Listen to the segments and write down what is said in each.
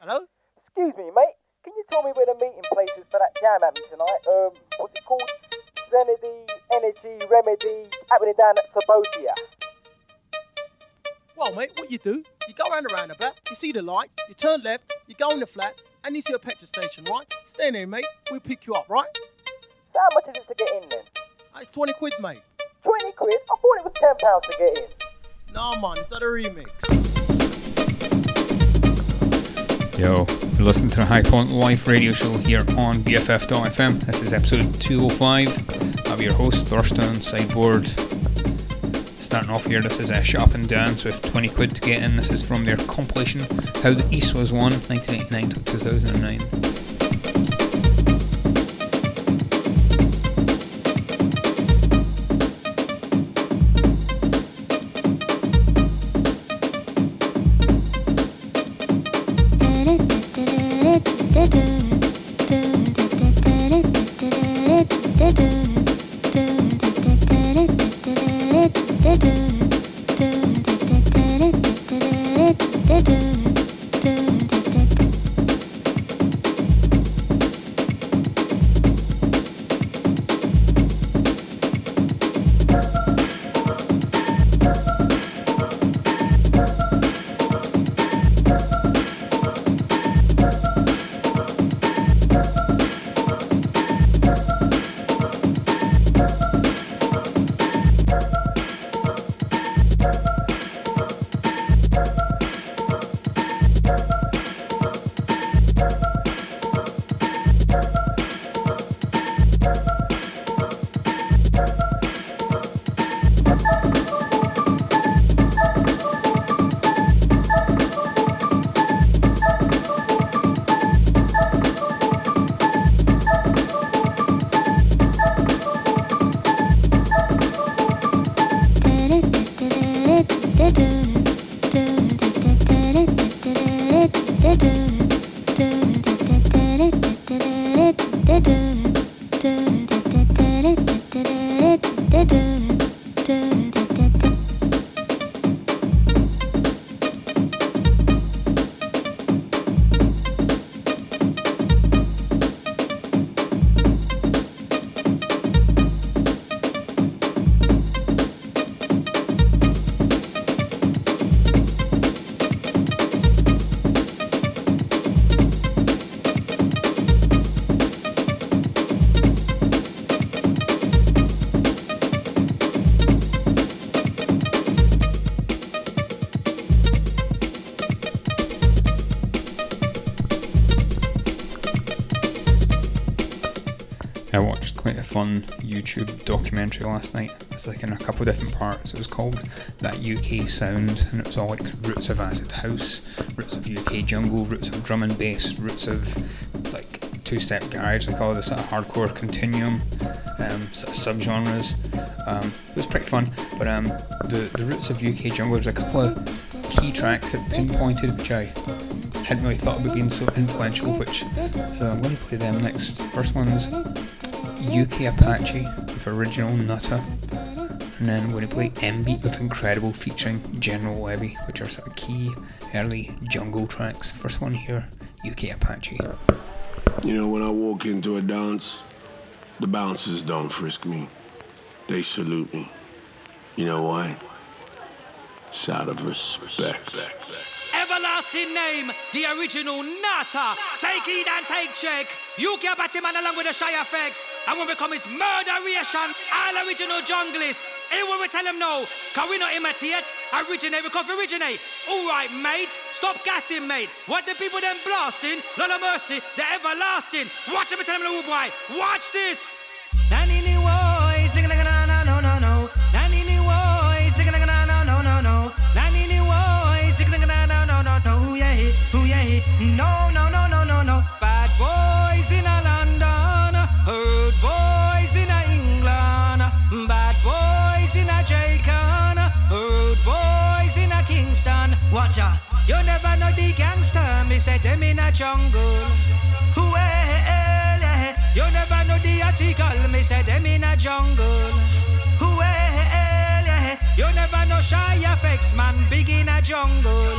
Hello? Excuse me, mate. Can you tell me where the meeting place is for that jam happening tonight? Um, what's it called? Zenity, Energy, Remedy, happening down at Sabotia. Well, mate, what you do, you go around the roundabout, you see the light, you turn left, you go in the flat, and you see a petrol station, right? Stay there, mate. We'll pick you up, right? So how much is it to get in then? That's 20 quid, mate. 20 quid? I thought it was 10 pounds to get in. Nah, man, it's not a remix. Yo, you're listening to the High Point Live radio show here on BFF.fm. This is episode 205. I'm your host, Thurston Sideboard. Starting off here, this is a Shut Up And Dance with 20 quid to get in. This is from their compilation How the East Was Won, 1989 to 2009. YouTube documentary last night. It's like in a couple of different parts. It was called That UK Sound, and it was all like roots of acid house, roots of UK jungle, roots of drum and bass, roots of like two-step garage, like all this sort of hardcore continuum, um, sort of subgenres. Um, it was pretty fun, but um, the the roots of UK jungle. There's a couple of key tracks that pinpointed, which I hadn't really thought about being so influential. Which so I'm going to play them next. First one's UK Apache with original Nuttah, and then we're going to play M-Beat with Incredible featuring General Levy, which are sort of key early jungle tracks. First one here, UK Apache. You know, when I walk into a dance, the bouncers don't frisk me. They salute me. You know why? It's out of respect. Everlasting name, the original Nuttah. Take heed and take check. You get back man along with the Shy FX. And when we come is murderation, all original junglists. Here when we tell them no, can we not imitate? Originate, we come originate. Alright, mate, stop gassing, mate. What the people them blasting? Lord of mercy, the everlasting. Watch them tell them no boy. Watch this. You never know the gangster, me say them in a jungle. Well, you never know the article, me say them in a jungle. Well, you never know Shy FX, man, big in a jungle.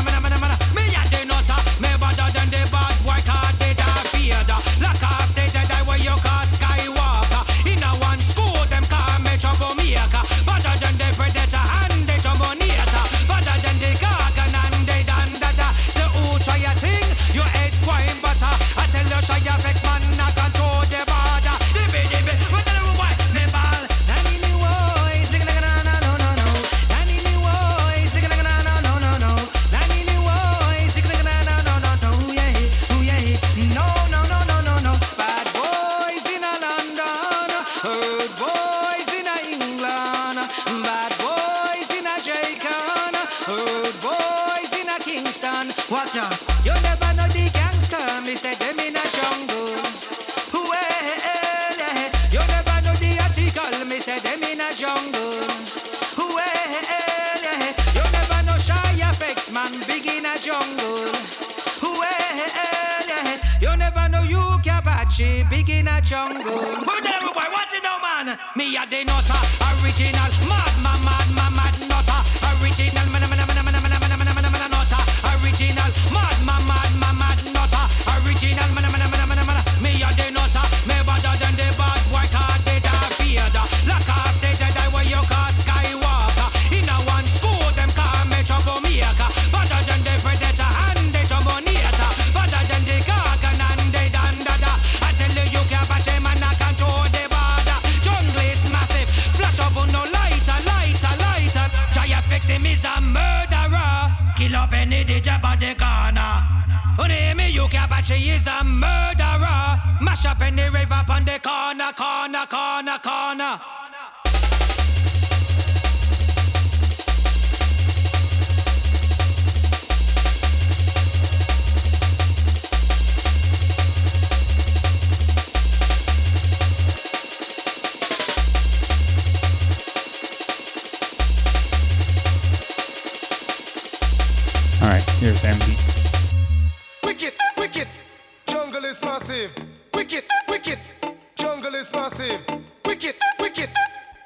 massive. Wicked, wicked.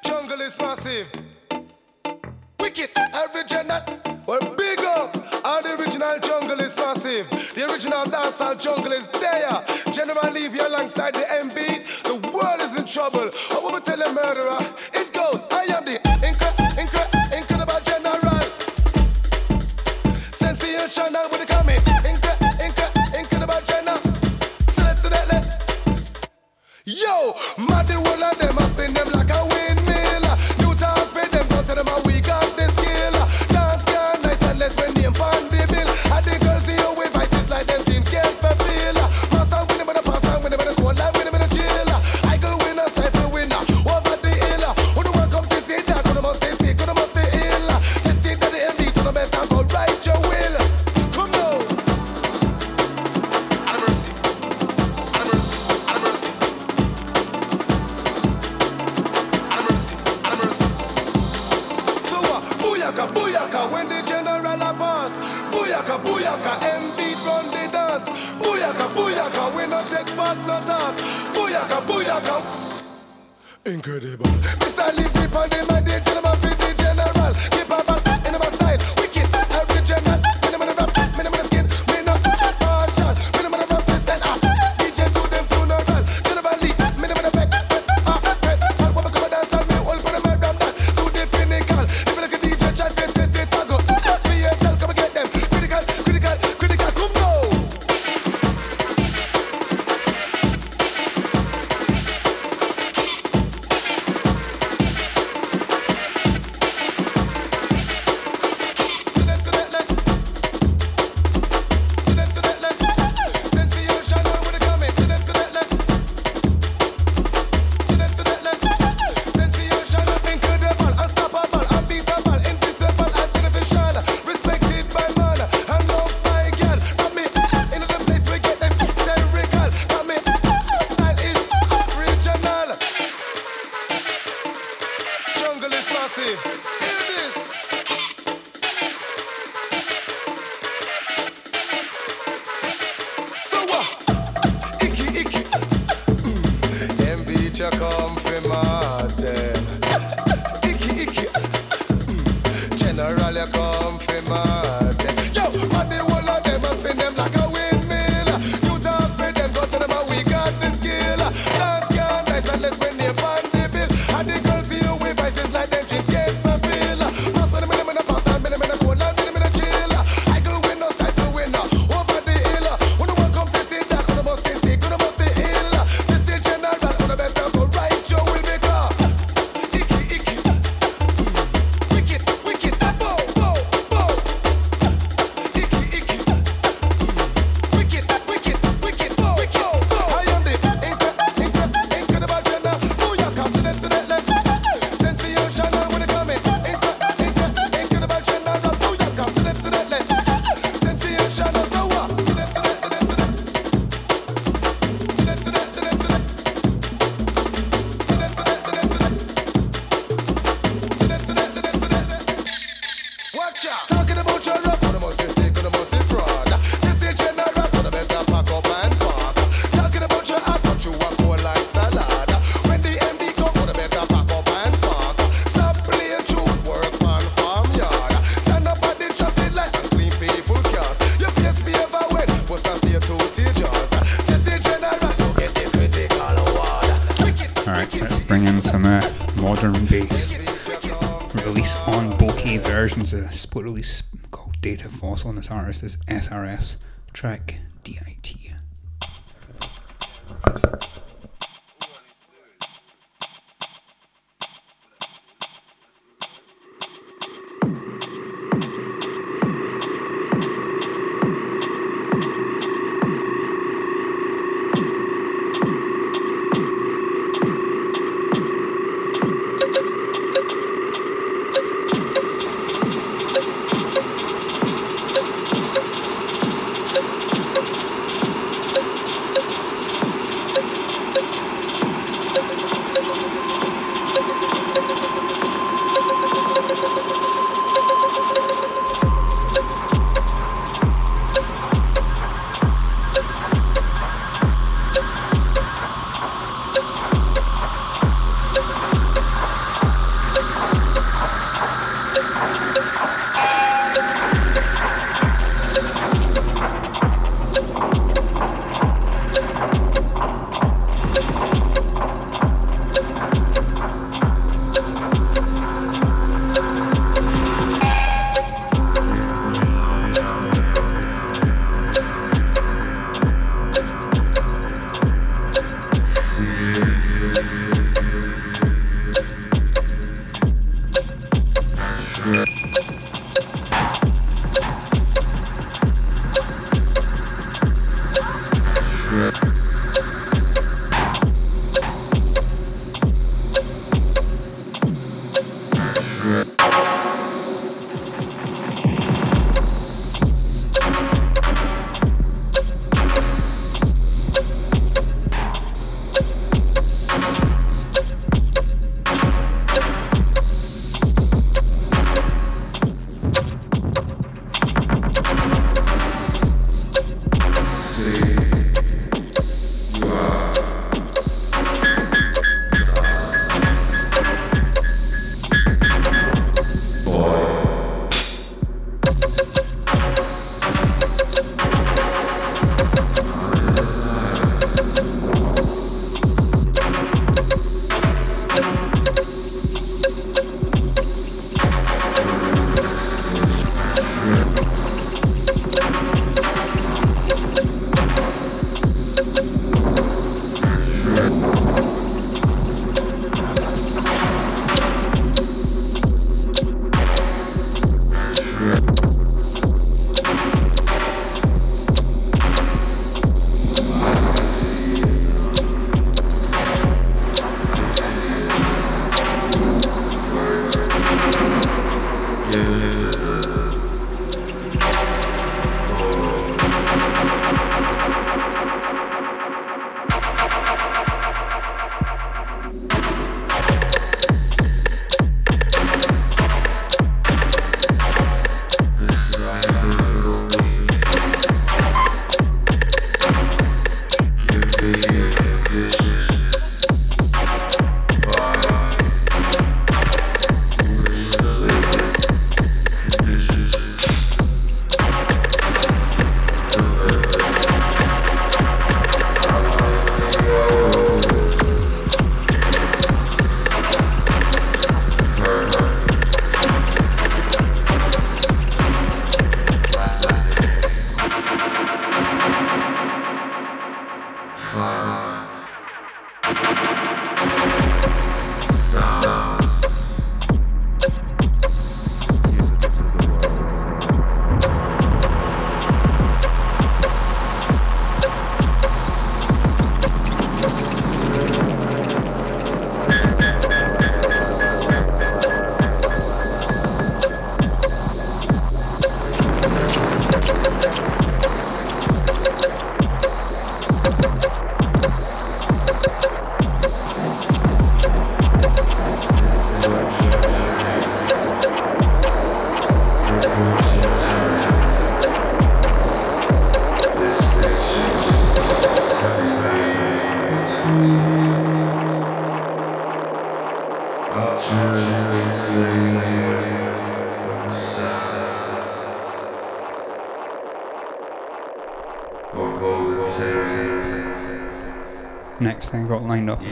Jungle is massive. Wicked, original. Well, big up. And the original jungle is massive. The original dancehall jungle is there. General Levy alongside the MB. The world is in trouble. I will we tell a murderer? It goes, I am the incredible, incre- incredible general. Sensation, now when it coming. Yo, mad the whole of them, I spin them like a split release called Data Fossil, and this artist is SRS track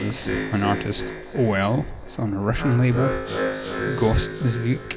is an artist OL, it's on a Russian label, Gost Zvuk.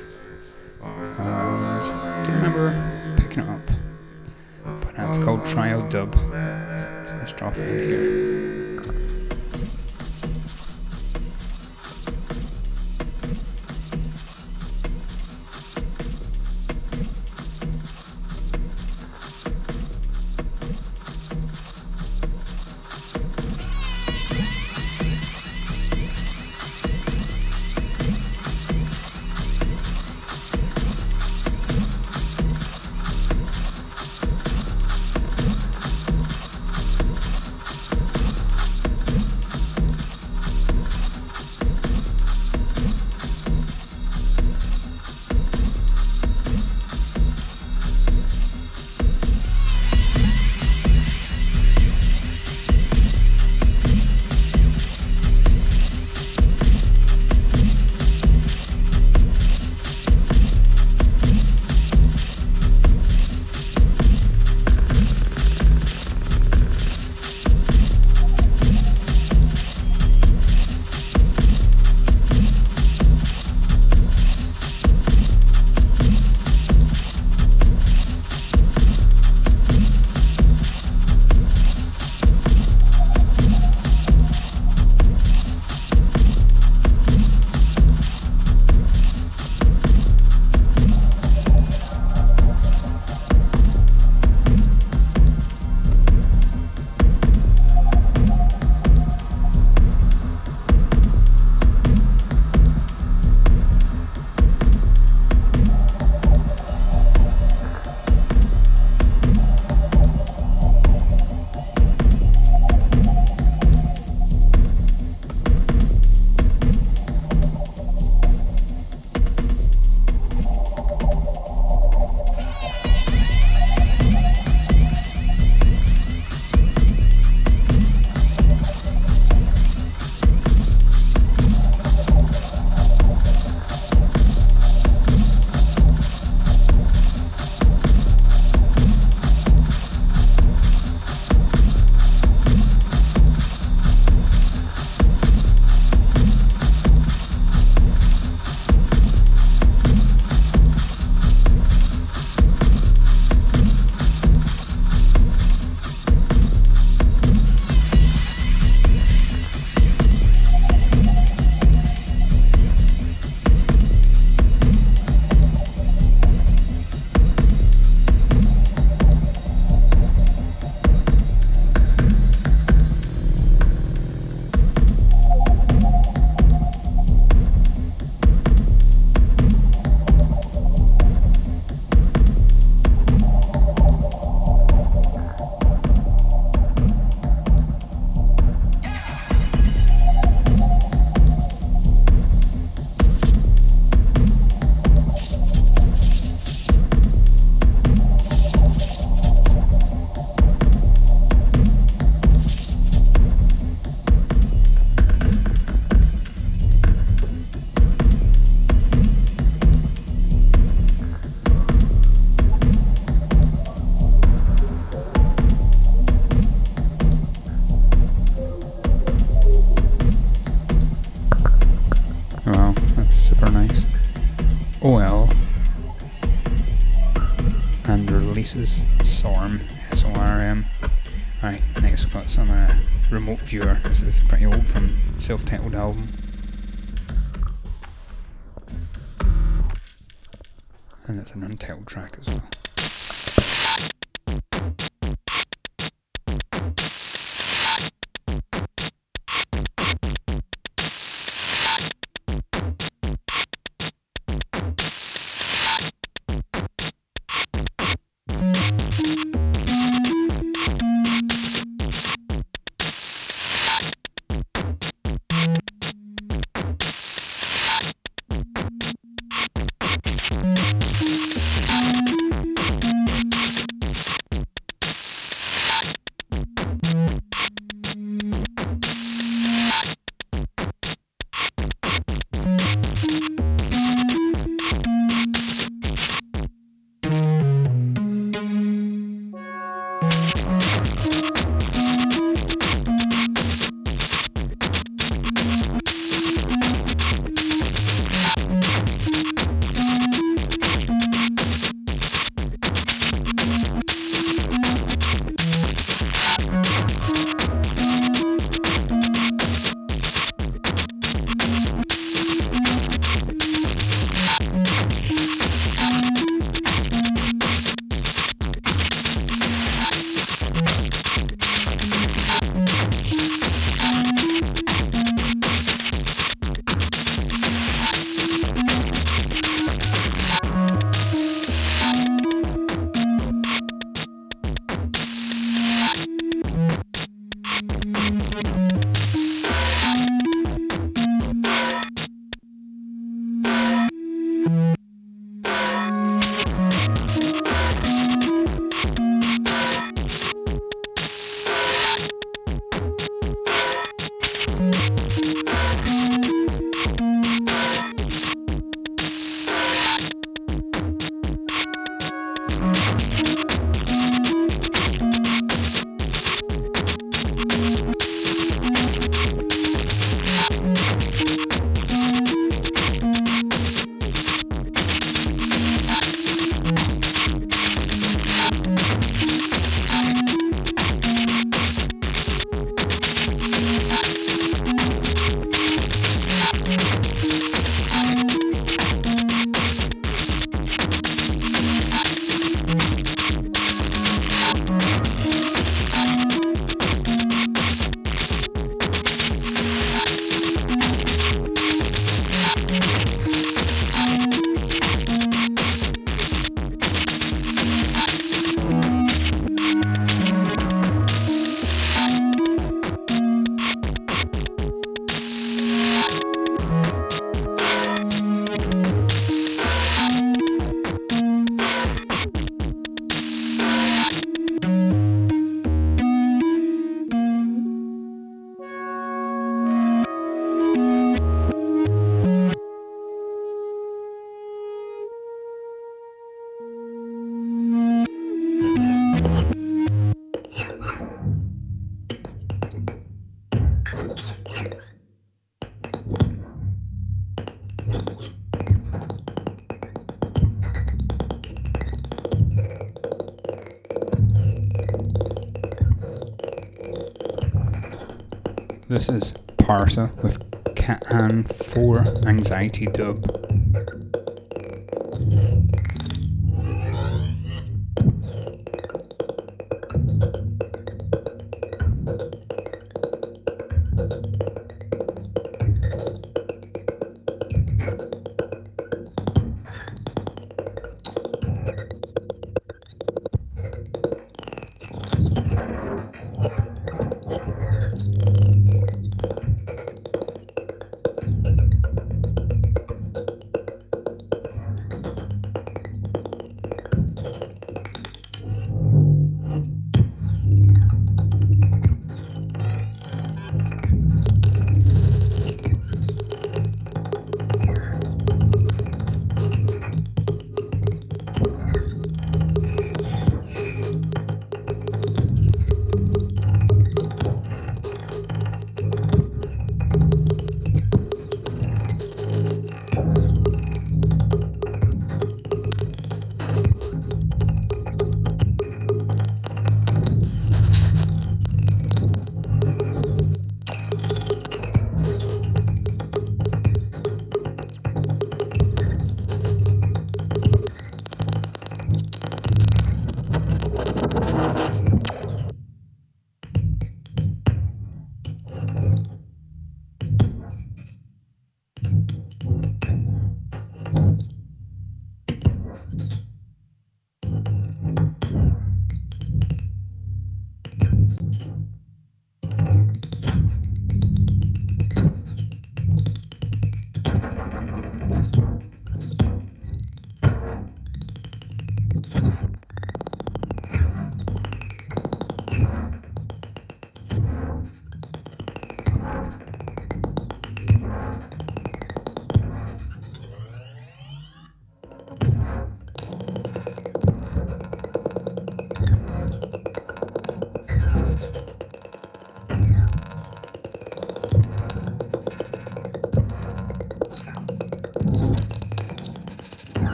This is Parsa with Catan 4 Anxiety Dub.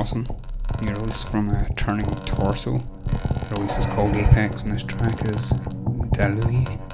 Awesome. New release from uh, Turning Torso. The release is called Apex, and this track is Diluye.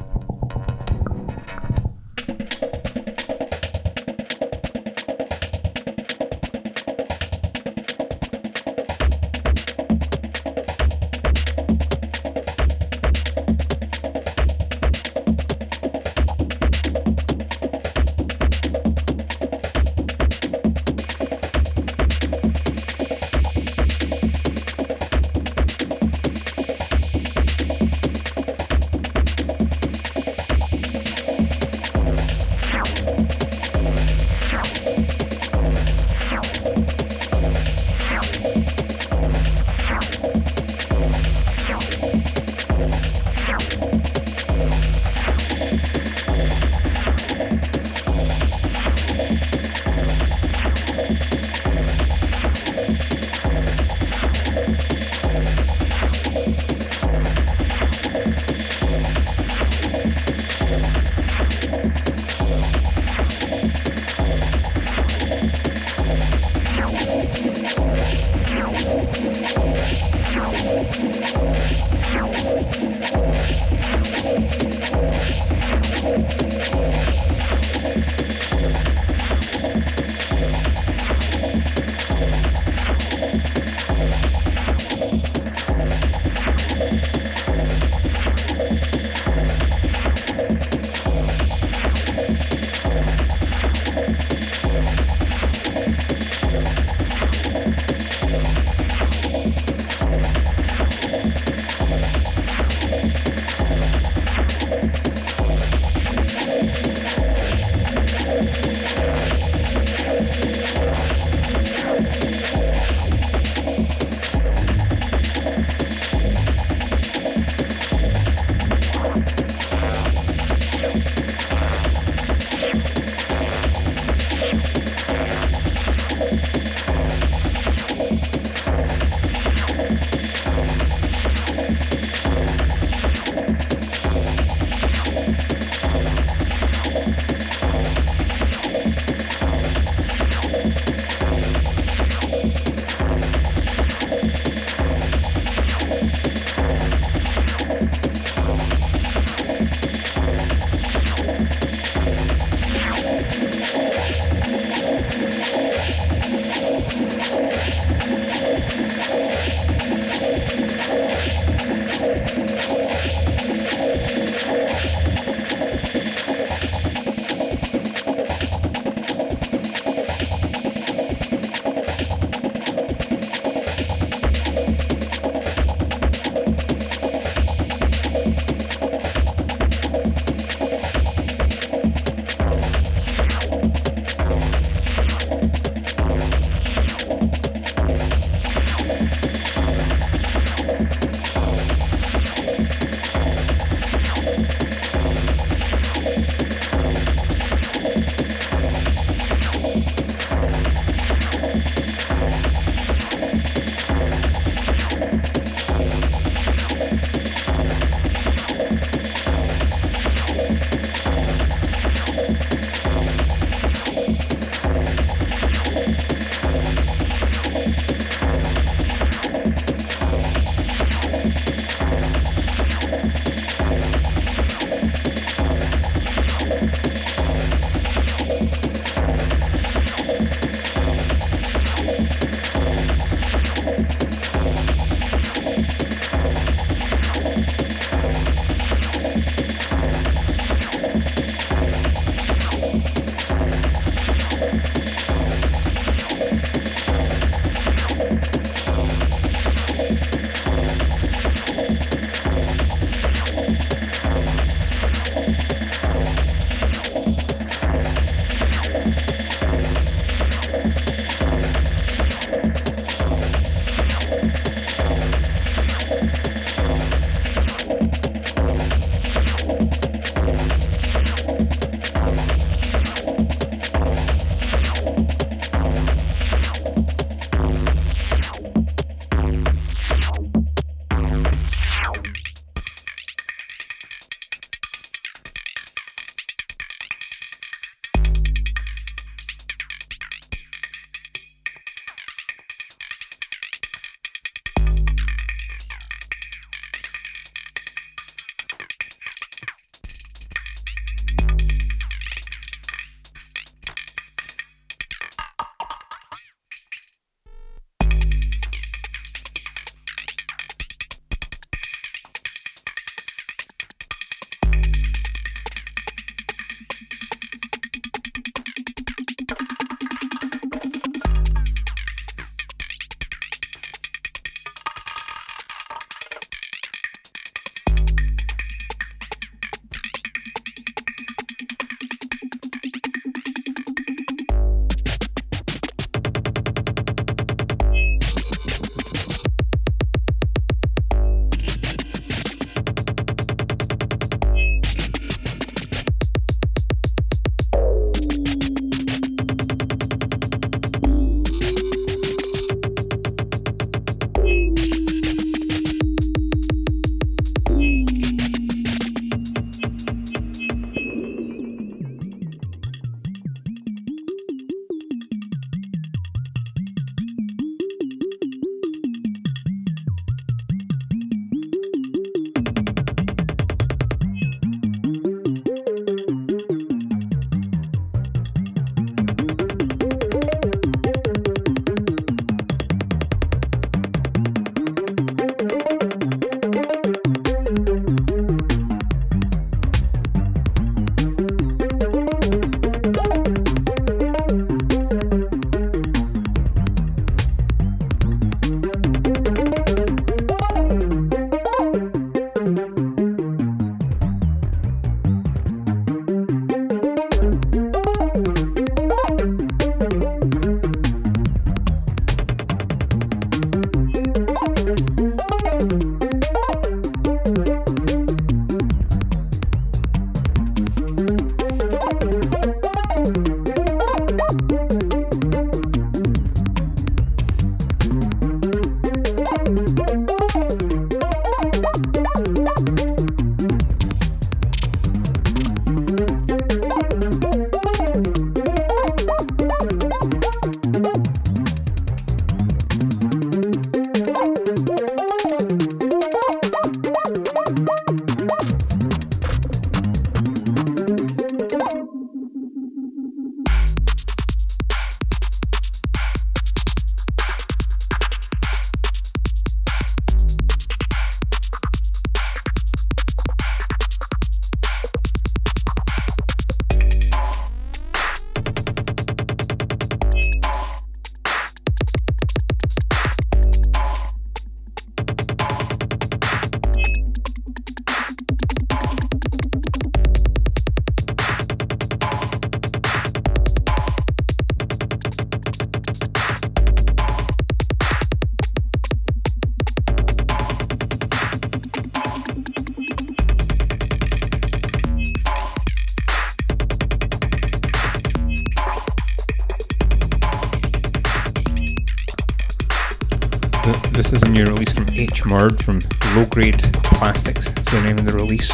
Murd from Low Grade Plastics. Is the name of the release.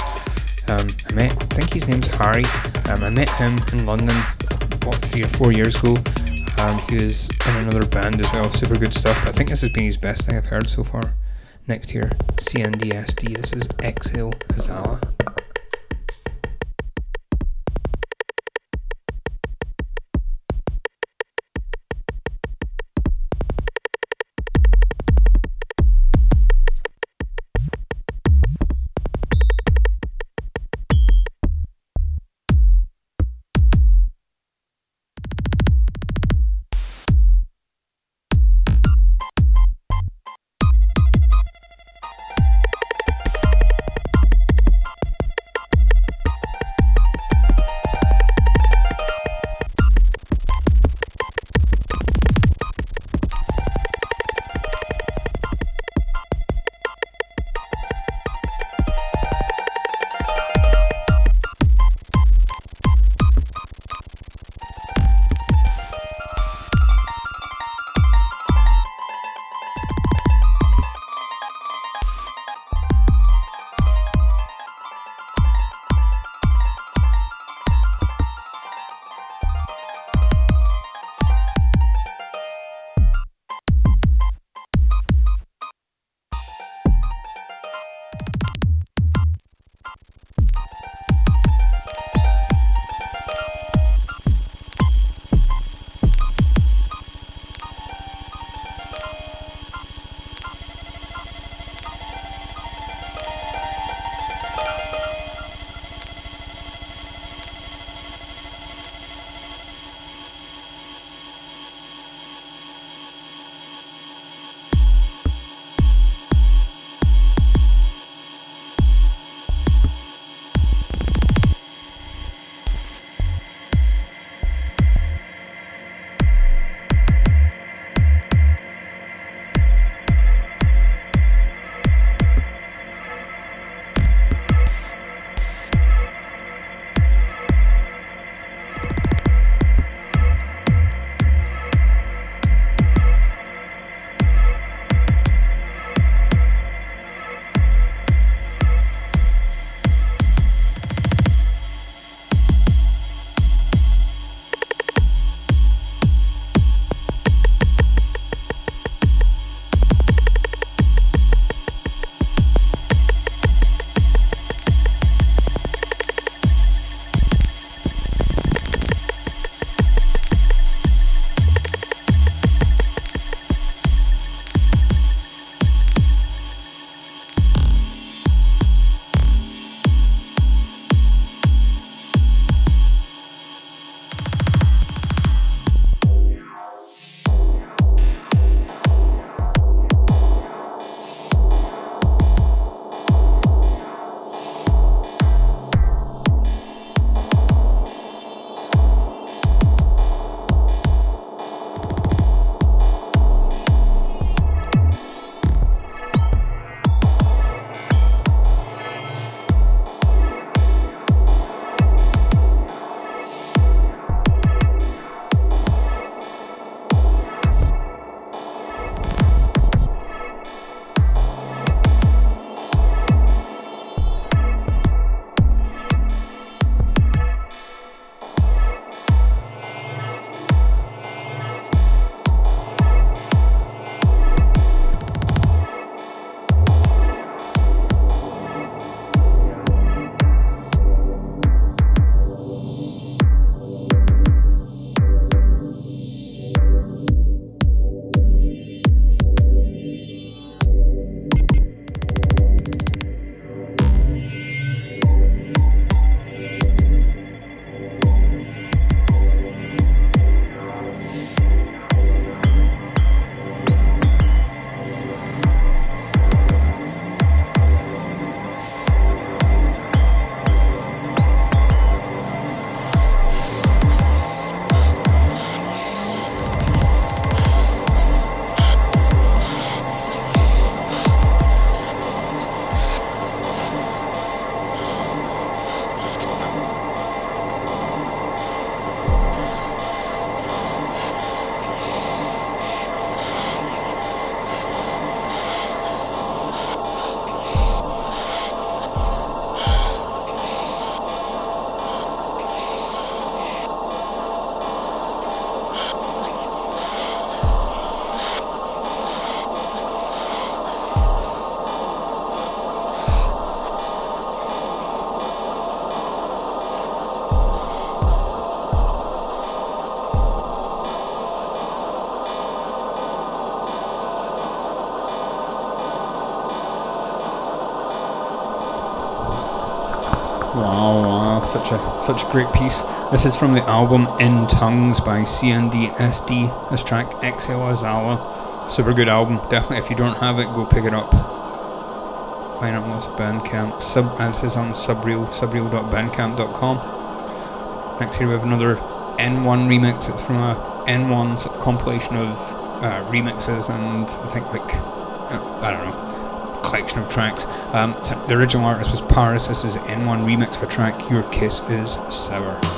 Um, I met, I think his name's Harry. Um, I met him in London, what, three or four years ago. Um, he was in another band as well. Super good stuff. I think this has been his best thing I've heard so far. Next here, CNDSD. This is Exhale Azala. Such a great piece. This is from the album In Tongues by CNDSD. This track Exhale Azala. Super good album. Definitely, if you don't have it, go pick it up. Find it on Bandcamp. Sub, this is on Subreal, subreal.bandcamp.com. Next here we have another N1 remix. It's from a N1 sort of compilation of uh, remixes and I think like uh, I don't know collection of tracks. Um, the original artist was Parris. This is N1 remix for track Your Kiss Is Sour.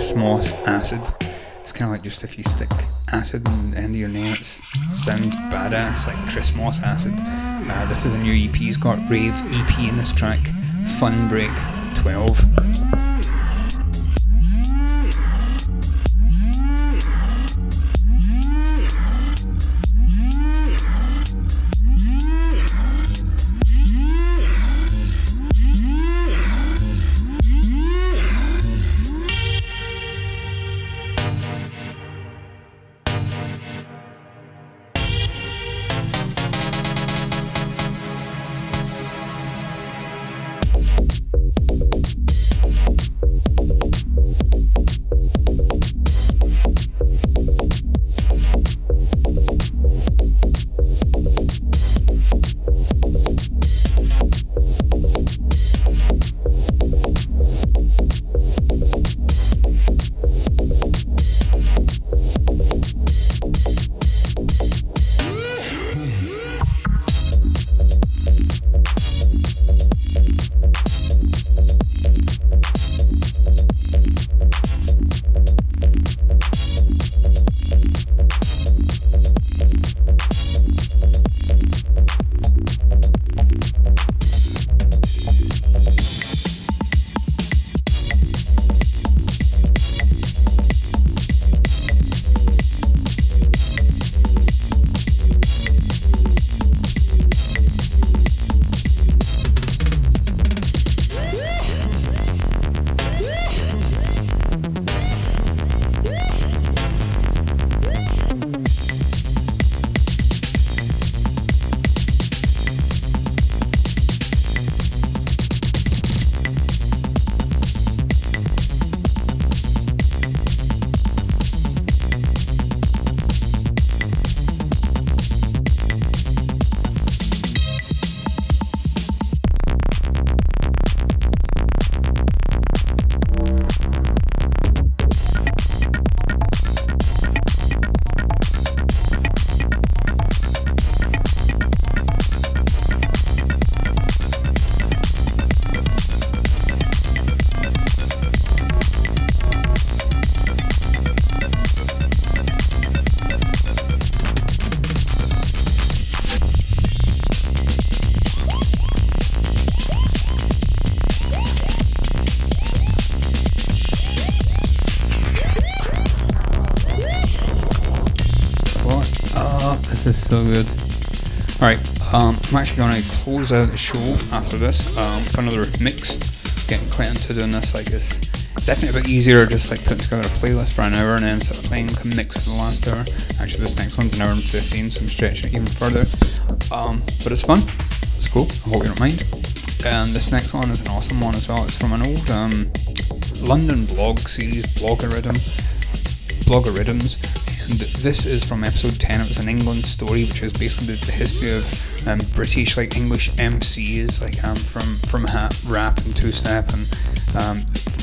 Chris Moss Acid. It's kind of like just if you stick acid in the end of your name, it sounds badass, like Chris Moss Acid. Uh, this is a new EP, he's got Rave EP in this track, Fphun Break 12. Close out the show after this um, for another mix. Getting quite into doing this, like it's, it's definitely a bit easier just like putting together a playlist for an hour and then sort of playing a mix for the last hour. Actually, this next one's an hour and 15, so I'm stretching it even further. Um, but it's fun. It's cool. I hope you don't mind. And this next one is an awesome one as well. It's from an old um, London blog series, Blogariddim, Blogariddims, and this is from episode 10. It was an England story, which is basically the history of um, British, like English MCs, like um, from from ha- rap and two step, and um,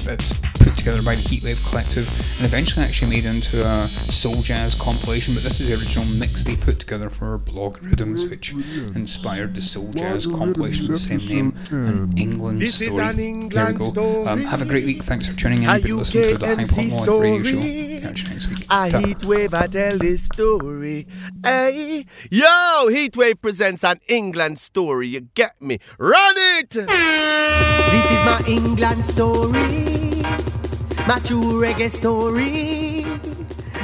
it's put together by the Heatwave Collective, and eventually actually made into a soul jazz compilation. But this is the original mix they put together for Blogariddims, which inspired the soul jazz compilation with the same name, an England This story. is an there England we go. Um, have a great week. Thanks for tuning in. You've been listening to the High Pop Radio Show. Catch you next week. A Ta. heat wave, I tell this story. Yo, Heatwave presents an England story. You get me? Run it! This is my England story, my true reggae story.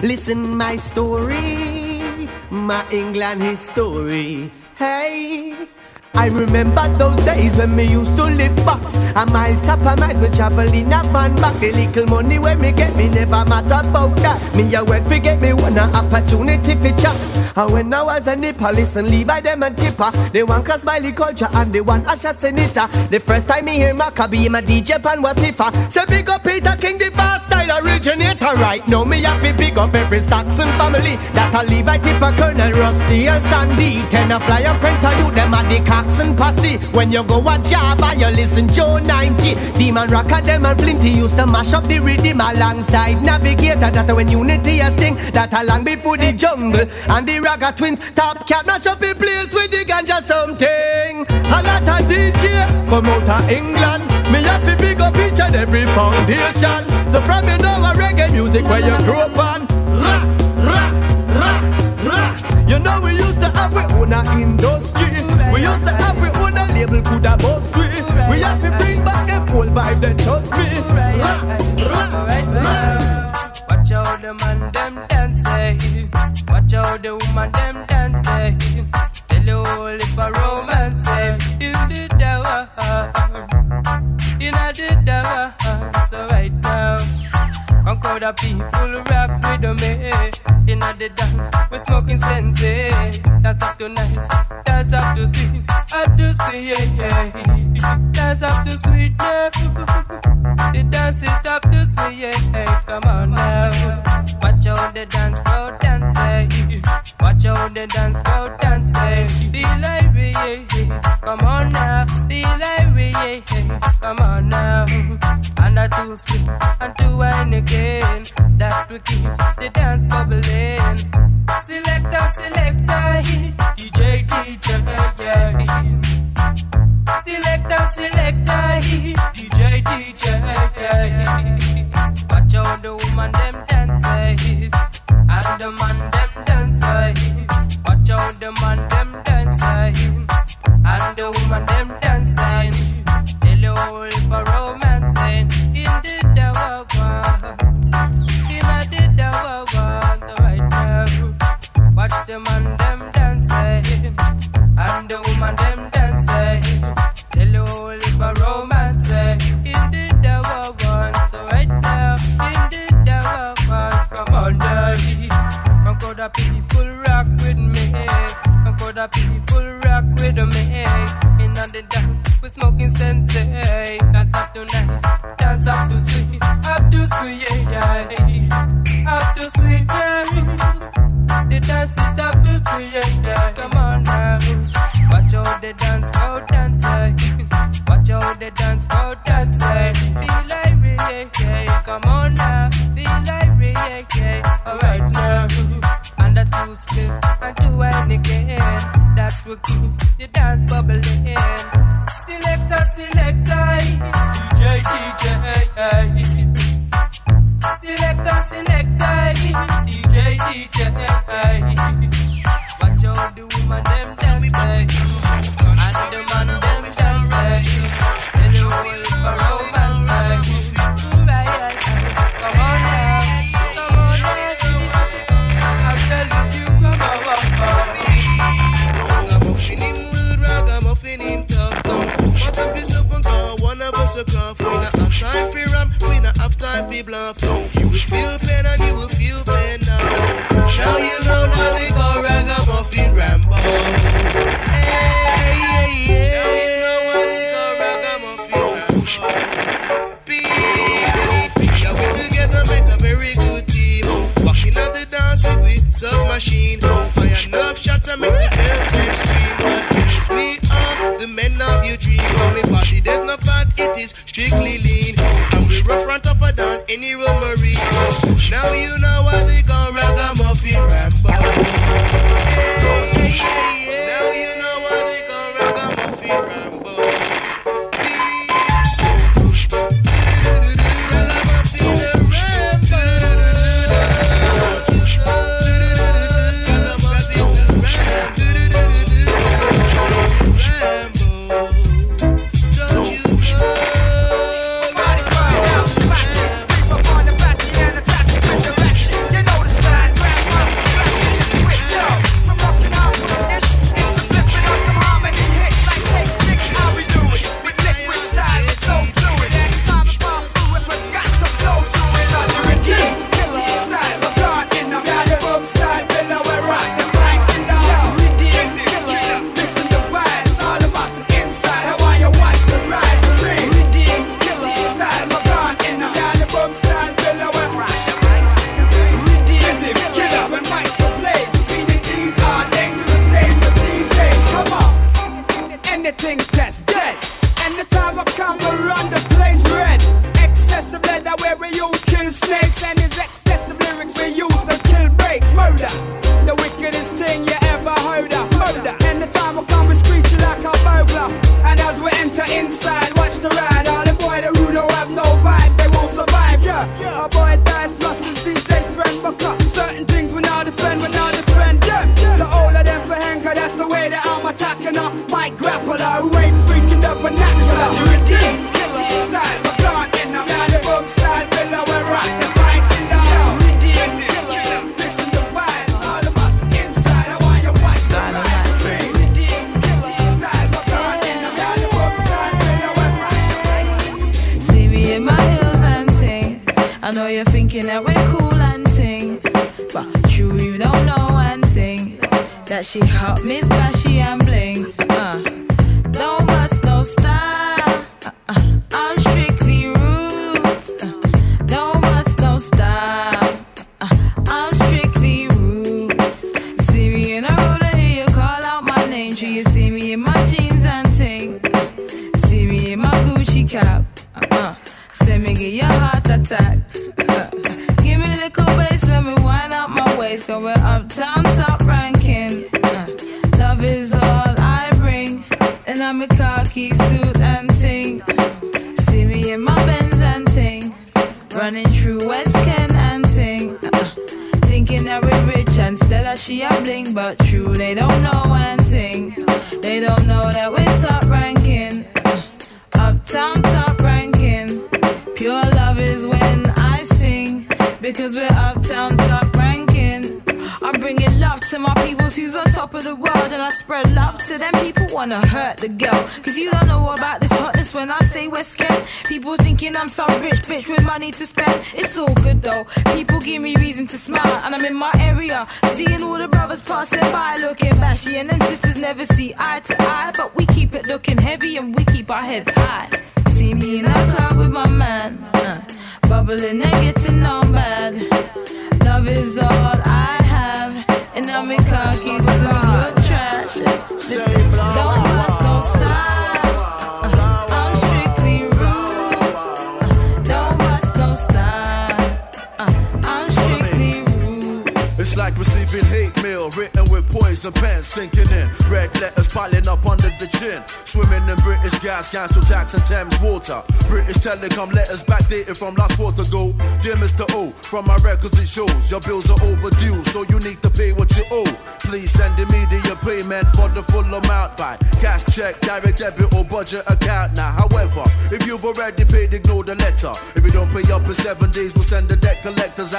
Listen, my story, my England history. Hey. I remember those days when me used to live box A miles top a we travel in a van back. The little money when me get me never matter about that. Me a work fi get me one a opportunity fi chop And when I was a nipper listen Levi them and Tippa. They want cause smiley culture and they want Asher Senator The first time me hear Maccabee my DJ pan was Sifa Say big up Peter King the fast style originator. Right now me have to big up every Saxon family. That a Levi Tippa Colonel Rusty and Sandy. Ten a fly and print you them a the Coxon posse When you go a Java, you listen Joe 90 Demon Rocker them and Flinty used to mash up the rhythm alongside Navigator. That when Unity a sting That a long before the jungle. And the Ragga Twins Top cat mash up the place with the ganja something. A lot of DJ come out of England. Me have to big up each and every foundation. So from you know a reggae music where you grew up on. Rock You know we used to have we own a industry We used to have we own a label could have boss we We have to bring back them old vibe then trust me Watch out the man them dancing. Eh? Watch out the woman them dancing. Eh? Tell you all if a romance crowd of people rock with me. In the dance, we smoking sensei. Dance eh? up to nice, dance up to sweet, up to sweet, eh? dance up to sweet. Eh? The dance it up to sweet, yeah. Come on now. Watch out the dance crowd dancing. Watch out the dance crowd dancing. The library. Come on now. The library. Come on now. And a two split and two wine again. That will keep the dance bubbling. Selector, selector, DJ, DJ, yeah. Selector, selector, DJ, DJ. yeah. Watch out the woman them dancing, and the man them dancing. Watch out the man them dancing, and the woman them dancing. The woman them dancing. Eh? Tell you all for romancing eh? in the tower So right now, in the tower come on, daddy. Come crowd of people rock with me. Come crowd of people rock with me. In the dance, we smoking sensei. Eh? Dance up tonight, dance up to sweet, up to sweet, yeah. Up to sweet, yeah. The dance is up to sweet, yeah. Come. Watch out the dance crowd dancing. Eh. Watch out the dance crowd dancing. Feel eh. like yeah, yeah. Come on now. Feel like yeah, yeah. Alright now. And the two split and two wine again. That will keep the dance bubbling. Selector, selector. Eh. DJ, DJ. Selector, selector. DJ, DJ. Watch out the woman them any real marine. Now you know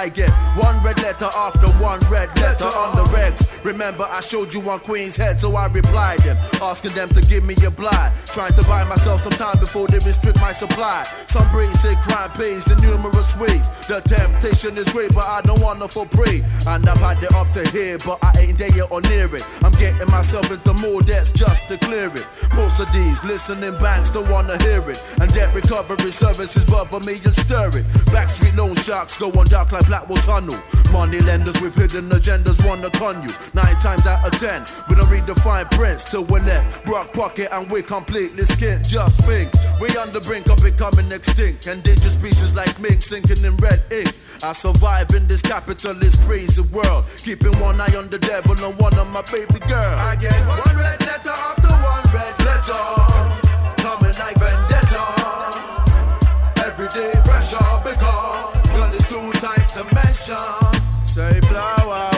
I get one red letter after one red letter on the regs. Remember, I showed you on Queen's Head, so I replied them, asking them to give me a blind. Trying to buy myself some time before they restrict my supply. Some say crime pays in numerous ways. The temptation is great, but I don't wanna for prey. And I've had it up to here, but I ain't there yet or near it. I'm getting myself into more debts just to clear it. Most of these listening banks don't wanna hear it. And debt recovery services bother me and stir it. Backstreet loan sharks go on dark like Blackwall Tunnel. Money lenders with hidden agendas wanna con you. Nine times out of ten, we don't read the fine prints till we're left. Brock pocket and we're completely skint. Just think, we on the brink of becoming extinct. Endangered species like mink sinking in red ink. I survive in this capitalist crazy world. Keeping one eye on the devil and one on my baby girl. I get one red letter Say blah wow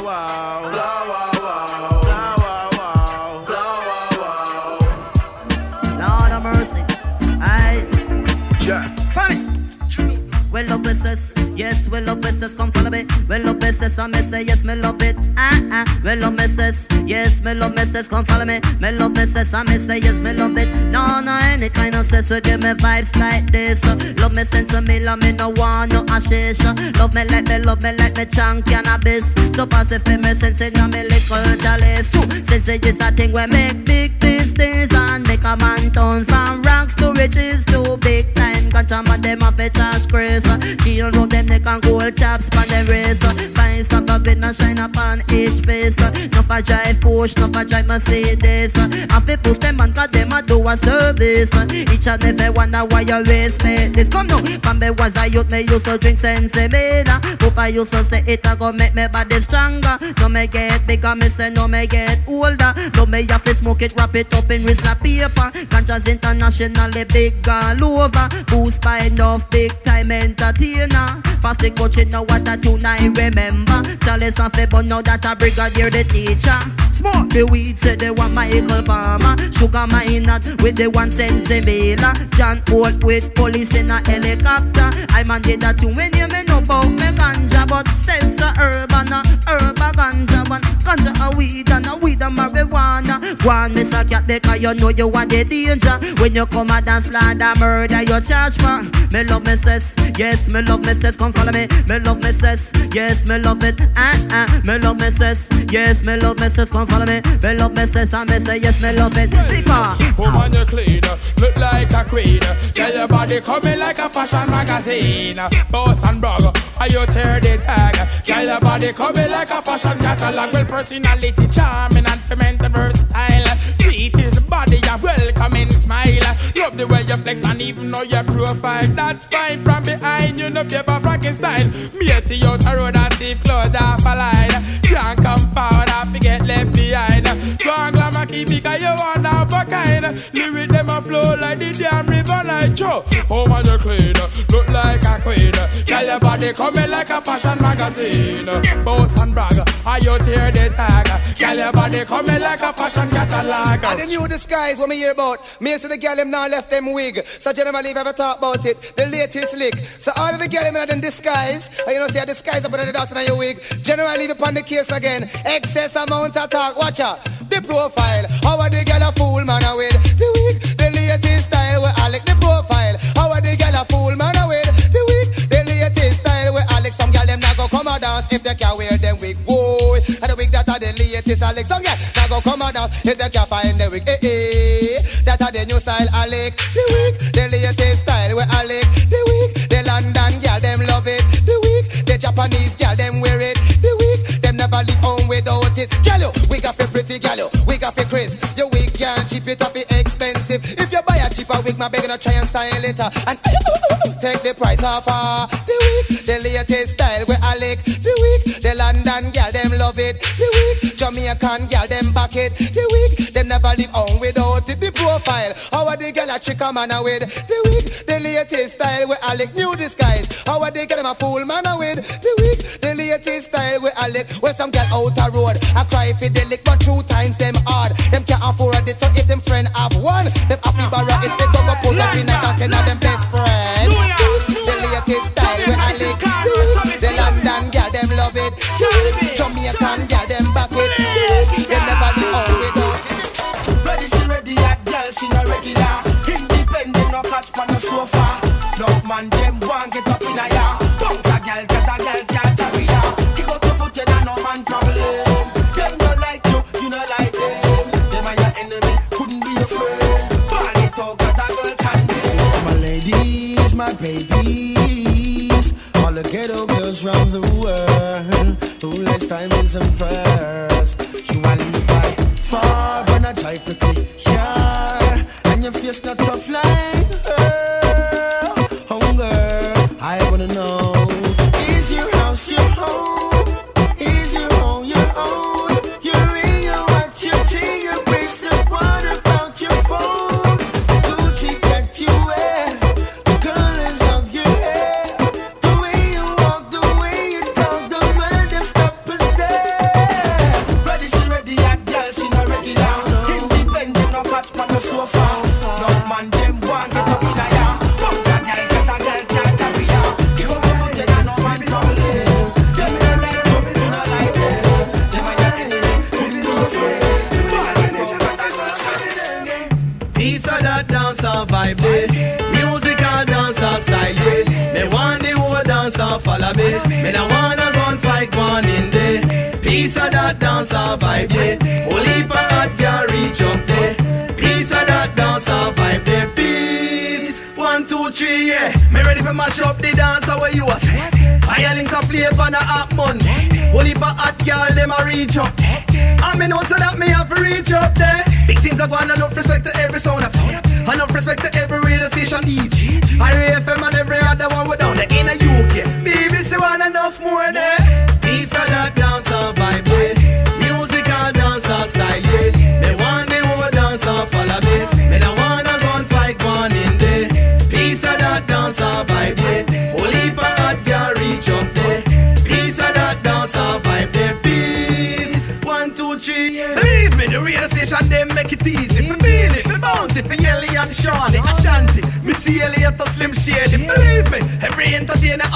Yes, we love business, come follow me. Well, love business, I may say yes, me love it. Ah ah. Well, love business. Yes, me love business, come follow me. Me business, I may say yes, me love it. No, no, any kind of sense, so give me vibes like this. Love me sense me, love me no want no ashish. Love me like me, love me like me chunk cannabis. So pass it for me, sense it, no me little chalice. True, sense it is a thing where make big business and make a man turn from ranks to riches to big time. Man them a trash grace. Kill road them neck and gold chaps on them wrist. Find some of it and shine upon each face. No for drive push, no for drive Mercedes. And fi push them man cause them a do a service. Each and every wonder why you waste me. This come now. From me was a youth me used to drink Sensibila. Hope I used to say it a go make me body stronger. No me get bigger, me say no me get older. No me have to smoke it, wrap it up in Rizla paper. Ganja's internationally big all over. Boost by enough big time entertainer. Fast the coaching now what a tune I remember. Charles and Febo now that a brigadier the teacher. Smoke the weed say they want Michael Palmer. Sugar Minott with the one Sensibila. John Holt with police in a helicopter. I man did that tune when you me know about me ganja, but says the urban a herb a ganja one. Ganja a weed and a weed a marijuana. Go on, Miss a cat because you know you are the danger. When you come a dance like a murder, you charge for. Me love me says, yes, me love me says, come follow me. Me love me says, yes, me love it. Ah ah, me love me says, yes, me love me says, come follow me. Me love me says, and me say yes, me love it. Sigma. Woman, you clean, look like a queen. Tell your body coming like a fashion magazine. Boss and brog, are you tear the tag? Tell your body coming like a fashion catalog. Well, personality charming and fermented versatile. Sweet is body, a welcoming smile. Love the way you flex and even know your profile. That's fine from behind you, no paper Frankenstein. Matey out a road and deep clothes off a line. Can't come forward and forget left behind. Go on, glamour keep because you want have a kind. Lyric them a flow like the damn river like Joe. Oh man, you clean, look like a queen. Tell your body coming like a fashion magazine. Boss and brag, are you tear the tag? Tell your body coming like a fashion catalog. And the new disguise what me hear about. Me see the girl them now left them wig. So generally if ever talk about it, the latest lick. So all of the girl them in disguise. And you know see a disguise up under the dust in your wig. Generally leave upon the case again. Excess amount of talk. Watch out. The profile. How are the girl a fool man with the wig? The latest style where I like the profile. How are the girl a fool man with the wig? The latest style where Alex some girl them now go come a dance if they can wear them wig. The latest Alex some girl now go come a dance if they can find the wig. Eh eh, that are the new style Alex. The wig, the latest style where Alex. The wig, the London girl them love it. The wig, the Japanese girl them wear it. The wig, them never leave home without it. You, wig up a pretty you, wig up a Chris. Your wig can't cheap it up, it expensive. If you buy a cheaper wig, my begging to try and style it uh, and take the price off. Uh. Jamaican girl them back it. The wig, them never leave on without it. The profile, how are the girl a trick a man with? The wig, the latest style I like new disguise. How are they get them a fool man with? The wig, the latest style I like. Well, some girl out a road, I cry for the lick, but two times them hard. Them can't afford it, so if them friend have one, them happy barra if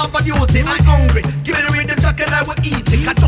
up a duty. I'm hungry. Give me the rhythm, chuck, and I will eat it.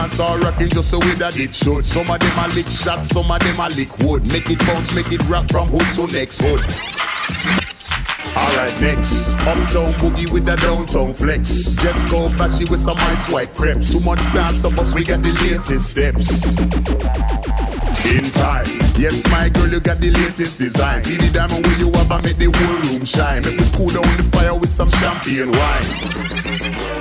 Dance all rocking just the way that it should. Some of them a lick shots, some of them a lick wood. Make it bounce, make it rock from hood to next hood. Alright, next. Uptown boogie with the downtown flex. Just go flashy with some ice white crepes. Too much dance to us, we got the latest steps. In time, yes, my girl, you got the latest design. See the diamond where you have, I make the whole room shine. Make we cool down the fire with some champagne wine.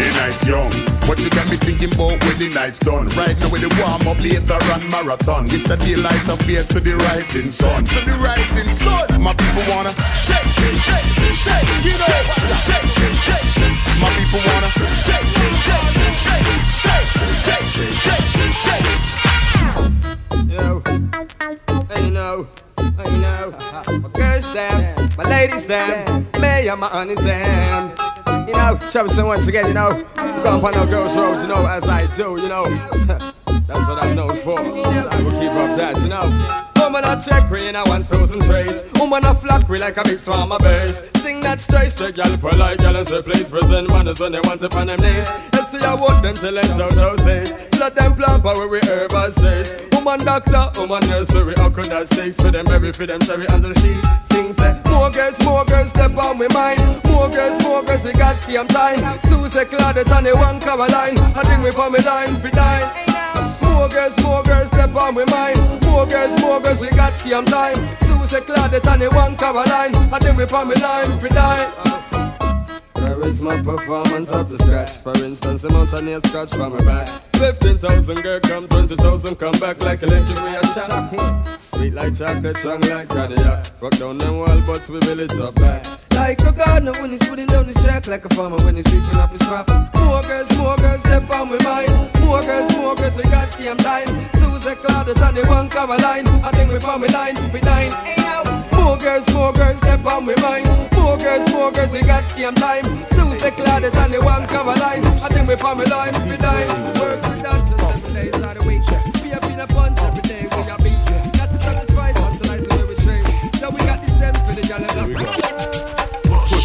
The night's young, but you got me thinking about when the night's done. Right now with the warm up later run marathon. It's the daylight of fear to the rising sun. To the rising sun, my people wanna shake, shake, shake, shake, shake. You know, shake, shake, shake, shake. My people wanna shake, shake, shake, shake, shake, shake, shake, shake, shake, shake, shake. Yo, hey know, hey my girls them, my ladies them, me and my honeys them. You know, Jefferson once again, you know, go on no girls' road, you know, as I do, you know. That's what I'm known for. So I will keep up that, you know. Woman a check in a one thousand trades. Woman a flock me like a big swarm of birds. Sing that straight straight gal polite gal and say please present manners when they want to find them names. And see I want them till it's out of says. Let them plan power we herbal says. Woman doctor, woman nursery, how could that six for them every for them cherry under the sheet. Sing say more girls, more girls step on me mind. More girls, more girls we got same time. Susie Claudette and the one Caroline. I think we for me line for nine. More girls, more girls, step on with mine. More girls, more girls, we got same time. Susie Claudette and the one Caroline. And then we from me line for nine. Where is my performance up to scratch? For instance, the mountaineer scratch from my back. 15,000 girl come, 20,000 come back like electric we are shot. Sweet like chocolate, strong like Cadillac. Rock down them wall, but we build it up back. Like a gardener when he's putting down his track, like a farmer when he's sweeping up his crop. More girls, more girls, step on with mine. More girls, more girls, we got same time. Susie Claudette and the one Caroline. I think we found me line, we nine. More girls, more girls, step on with mine. More girls, more girls, we got same time. Susie Claudette and the one Caroline. I think we found me line, we nine. Work just seven days of the week. We have been a bunch every day,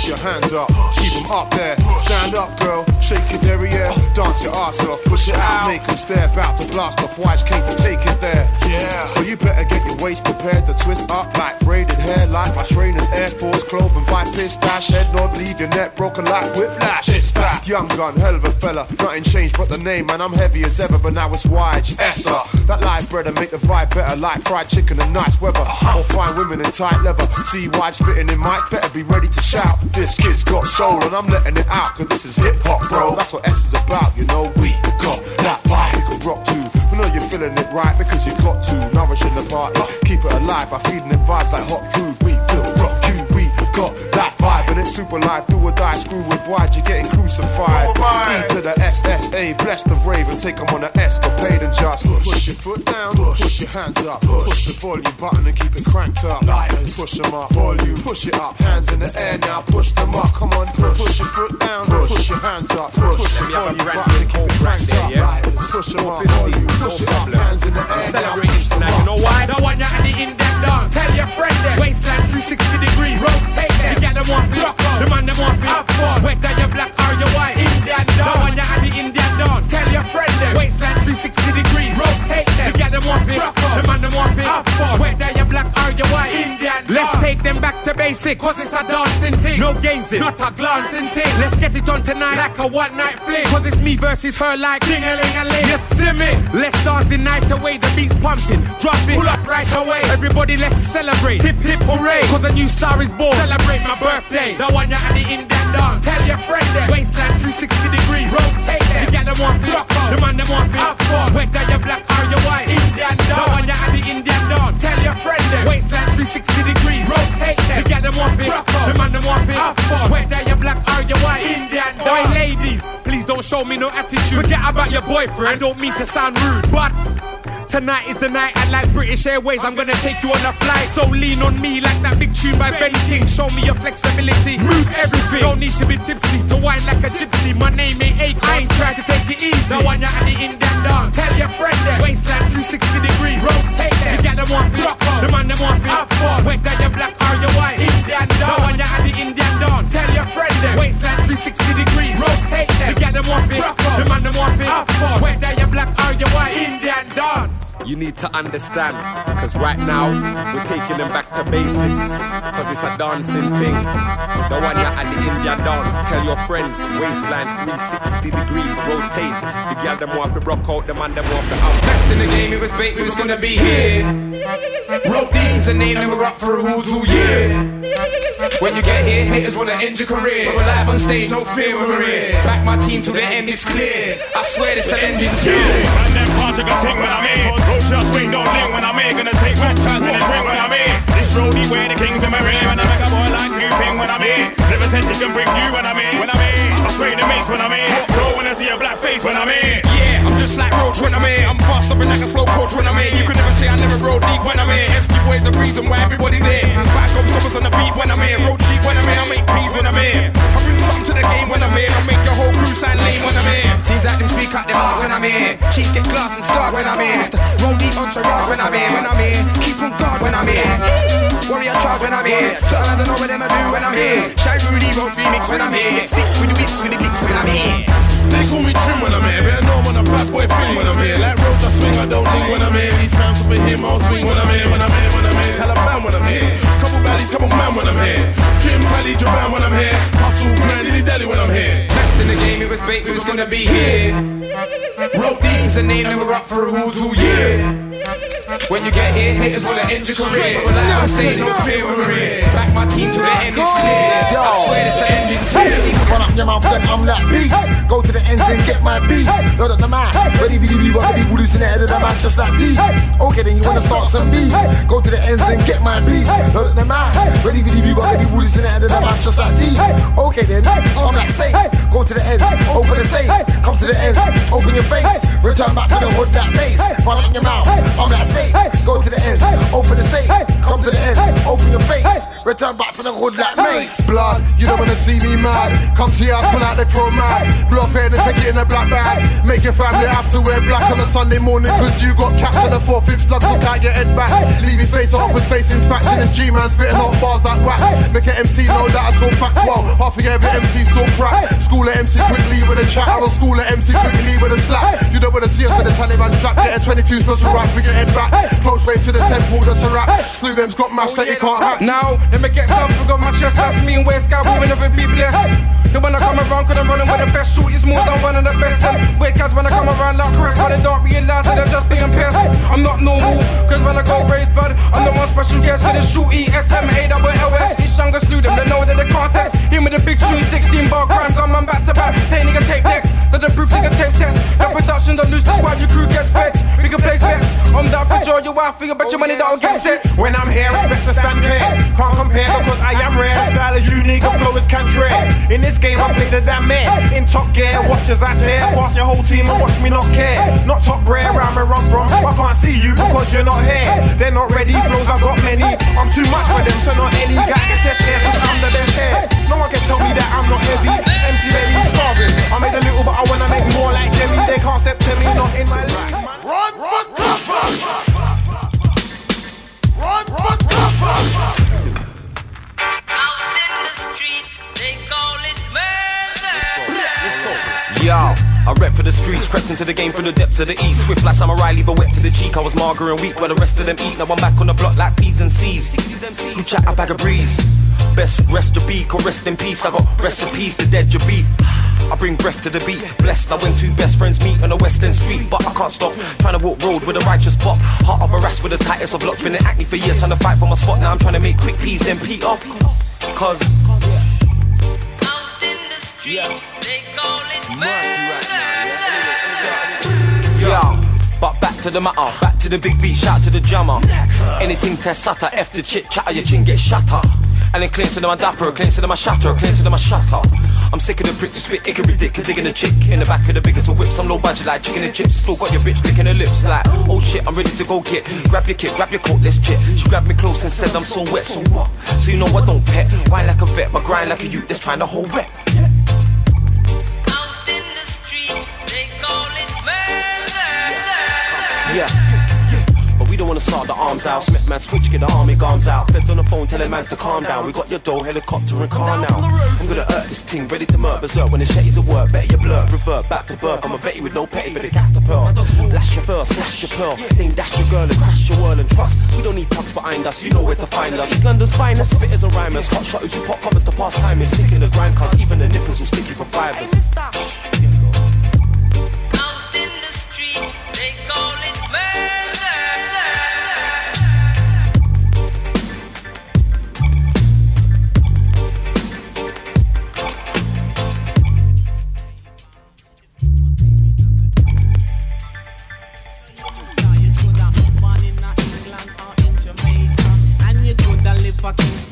Push your hands up, keep them up there. Stand up, girl, shake your derriere. Dance your ass off, push it out, make them stare. About to blast off, watch came to take it there. Yeah. So you better get your waist prepared to twist up like braided hair, like my trainers, Air Force clothing by pistache. Head nod, leave your neck broken like whiplash. It's that young gun, hell of a fella. Nothing changed but the name, man. I'm heavy as ever, but now it's wide. Essa. That live bread and make the vibe better, like fried chicken and nice weather. Or fine women in tight leather. See wide spitting in mics, better be ready to shout. This kid's got soul and I'm letting it out, cause this is hip hop, bro. That's what S is about, you know. We got that vibe, we can rock to. We know you're feeling it right because you got to. Nourishing the party, keep it alive by feeding it vibes like hot food. We will rock you, we got vibe and it's super life, do or die, screw with wide, you're getting crucified. Oh e to the SSA, bless the rave and take them on the escapade and just push. push your foot down, push. your hands up, push. the volume button and keep it cranked up. Push them up, volume, push it up, hands in the air now, push them up, come on, push, push. Your foot down, push. Your hands up, push. The volume button and keep it cranked up. Push them up, volume, push it up, hands in the air now. Celebrating tonight, you know why? The one you're at the Indian dance. Tell your friend them. Waistline 360 degrees. Rotate You get them want to rock on. The man them want to have fun. Whether you're black or you're white. Indian dance. The one you're at the Indian dance. Tell your friend them. Waistline 360 degrees. Rotate them. You get them want to rock on. The man them want to have fun. Whether you're black or you're white. Indian basic. Cause it's a dancing thing. No gazing. Not a glancing thing. Let's get it on tonight like a one night fling. Cause it's me versus her like ding a ling a ling. You see me? Let's start the night away. The beat's pumping. Drop it. Pull up right away. Everybody let's celebrate. Hip hip hooray. Cause a new star is born. Celebrate my birthday. The one you're at the Indian dance. Tell your friend them. Waistline 360 degrees. Rotate them. You get them want to rock on. The man them want to have fun. Whether you black or you white. Indian dance. The one you're at the Indian dance. Tell your friend them. Waistline 360 degrees. Rotate them. Get them want on. The man them want fun. Whether you black or you white. Indian. Oi ladies, please don't show me no attitude. Forget about your boyfriend. I don't mean to sound rude, but Tonight is the night, and like British Airways, I'm gonna take you on a flight. So lean on me like that big tune by Benny King. Show me your flexibility, move everything. Don't need to be tipsy to wine like a gypsy. My name ain't Akon. I ain't trying to take it easy. One you're at the Indian dance. Tell your friend them. Waistline 360 degrees. Rotate them. You get them on. The man them want have fun. Whether you black or you white. Indian dance. One you're at the Indian dance. Tell your friend them. Waistline 360 degrees. Rotate them. You get them on. The man them want have fun. Whether you black or you white. Indian dance. You need to understand, cause right now we're taking them back to basics, cause it's a dancing thing. The one you're at the Indian dance, tell your friends, waistline 360 degrees, rotate. The girl them want to rock out, the man them to out. Best in the game, it was bait, we was gonna be here. Wrote themes and name, and we're up for a two year. When you get here, haters wanna end your career. But we're live on stage, no fear we're here. Back my team till the end is clear. I swear this an ending too. You can sing when I'm in. Roach swing, don't ling when I'm in. Gonna take one chance in the ring when I'm in. This roadie where the kings in my rear. And I make a boy like Cooping when I'm in. Never said he can bring you when I'm in. When I'm in. I spray the mace when I'm in. Bro, when I see a black face when I'm in. Yeah, I'm just like Roach when I'm here. I'm fast up and like a slow coach when I'm here. You can never say I never rode deep when I'm here. SG boys the reason why everybody's here. Back up on the beat when I'm here. Road cheap when I'm here. I make peas when I'm here. To the game when I'm here. I make your whole crew sign lame when I'm here. Seems like them speak out their hearts when I'm here. Cheeks get glass and start when I'm here. Roll deep entourage when I'm here. When I'm here. Keep on guard when I'm here. Warrior charge when I'm here. So I don't know what them I do when I'm here. Shy Rudy Road remix when I'm here. Stick with the whips with the blicks when I'm here. They call me trim when I'm here. Better know I'm a bad boy thing when I'm here. Like roads I swing, I don't think when I'm here. These fans over him, I'll swing when I'm here. When I'm here, when I'm here. Taliban when I'm here. Couple baddies, couple man when I'm here. Trim, Tally, Japan when I'm here. Hustle, grand, dilly deli when I'm here. Best in the game, it was bait, we was gonna be here. Wrote themes and name, and we're up for a whole two year. When you get here, haters wanna end your career. But like on stage, no fear we're here. Back my team to the end is clear. I swear this the ending too. Run up your mouth, then I'm like beats. Go to the ends and get my beats. Load up the mic. Ready, ready, ready, ready, woolies in the head of the match just like tea. Okay, then you wanna start some beats. Go to the ends and get my beats. Load up the mic. Ready, ready, ready, ready, woolies in the head of the match just like tea. Okay, then I'm like safe. Go to the ends, open the safe. Come to the ends, open your face. Return back to the hood that base. Run up your mouth. I'm like safe. Go to the ends, open the safe. Come to the ends, open your face. Return back to the hood that mace. Blood, you don't wanna see me mad. Come to your pull out the chrome mad. Blow off head and take it in a black bag. Make your family have to wear black on a Sunday morning, cause you got caps on the four fifth slug, so can't get head back. Leave your face up with facing faction. This G man spitting hot bars like whack. Make an MC know that I saw facts well. Half of every MC so crap. School at MC quickly with a chat. I was school at MC quickly with a slap. You don't wanna see us with a Taliban strap. Get a 22 special rifle, we get head back. Close range to the temple, that's a rap. Slew them's got mash oh, that you can't hack. Now, let me get some, forgot my chest, that's me and West Guy, we will never be blessed. The when I come around, cause I'm running with the best. Shoot, it's more than one of the best. And wake cats when I come around like Chris, but they don't realize that they're just being pissed. I'm not normal, cause when I go raised blood, I'm the one special guest with the shoot ESMA, double LS. Each younger slew them, they know that they can't test. Him with the big tune, 16 bar crime, gun man back to back. Hey nigga, take next. That the proof nigga take sense. The production don't lose, that's why your crew gets vexed. We can place bets on that for sure you are for you, but your money oh, don't get set. When I'm here, it's best to stand clear. Can't compare because I am rare. Style is unique, the flow is country. In this game, I play the damn man. In top gear, watch as I tear. Pass your whole team and watch me not care. Not top rare, where I'm run from. I can't see you because you're not here. They're not ready, flows I got many. I'm too much for them, so not any guy can test I'm the best here. No one can tell me that I'm not heavy. Empty belly, starving. I made a little, but I wanna make more like Jimmy. They can't step to me, not in my league. Run for cover! Run for cover! Yo, I rep for the streets, crept into the game from the depths of the east. Swift like samurai, leave a wet to the cheek. I was mager and weak, where the rest of them eat. Now I'm back on the block like P's and C's. Who chat a bag of breeze? Best rest to be, or rest in peace. I got recipes to dead your beef. I bring breath to the beat. Blessed, I when two best friends meet on a West End street, but I can't stop trying to walk road with a righteous pop. Heart of a rash with the tightest of locks. Been in acne for years, trying to fight for my spot. Now I'm trying to make quick peas, then pee off. Cause yeah. But back to the matter, back to the big beat, shout to the jammer. Anything test sutter, F the chit, chatter, your chin get shatter. And then clean to them my dapper, clean to them my shatter, clean to them my shatter. I'm sick of the prick to spit, it can be dick, digging the chick in the back of the biggest of whips. I'm low budget like chicken and chips, still got your bitch licking her lips like, oh shit, I'm ready to go get. Grab your kid, grab your coat, let's chit. She grabbed me close and said I'm so wet, so what? So you know I don't pet, why like a vet, but grind like a youth that's trying to hold rep. Yeah. But we don't wanna start the arms out. Smith man switch, get the army arms out. Feds on the phone telling mans to calm down. We got your door, helicopter and car now. I'm gonna hurt this thing, ready to murder berserk. When the shades at work, better you blur, revert back to birth. I'm a vetty with no petty for the gas to pearl. Lash your verse, slash your pearl. Then dash your girl and crash your world and trust. We don't need tucks behind us, you know where to find us. It's London's finest, spitters and rhymers. Hot shotters who pop covers to pass time. Is sick in the grind, cause even the nippers will stick you for fibers.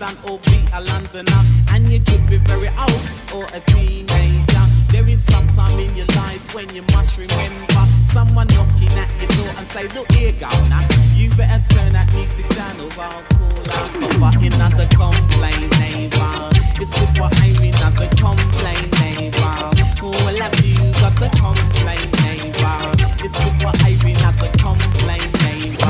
For or be a Londoner. And you could be very old or a teenager. There is some time in your life when you must remember Someone knocking at your door and say, look here, governor You better turn that music down or I'll call out. Cover Another complaint, neighbor It's if I'm another complaint,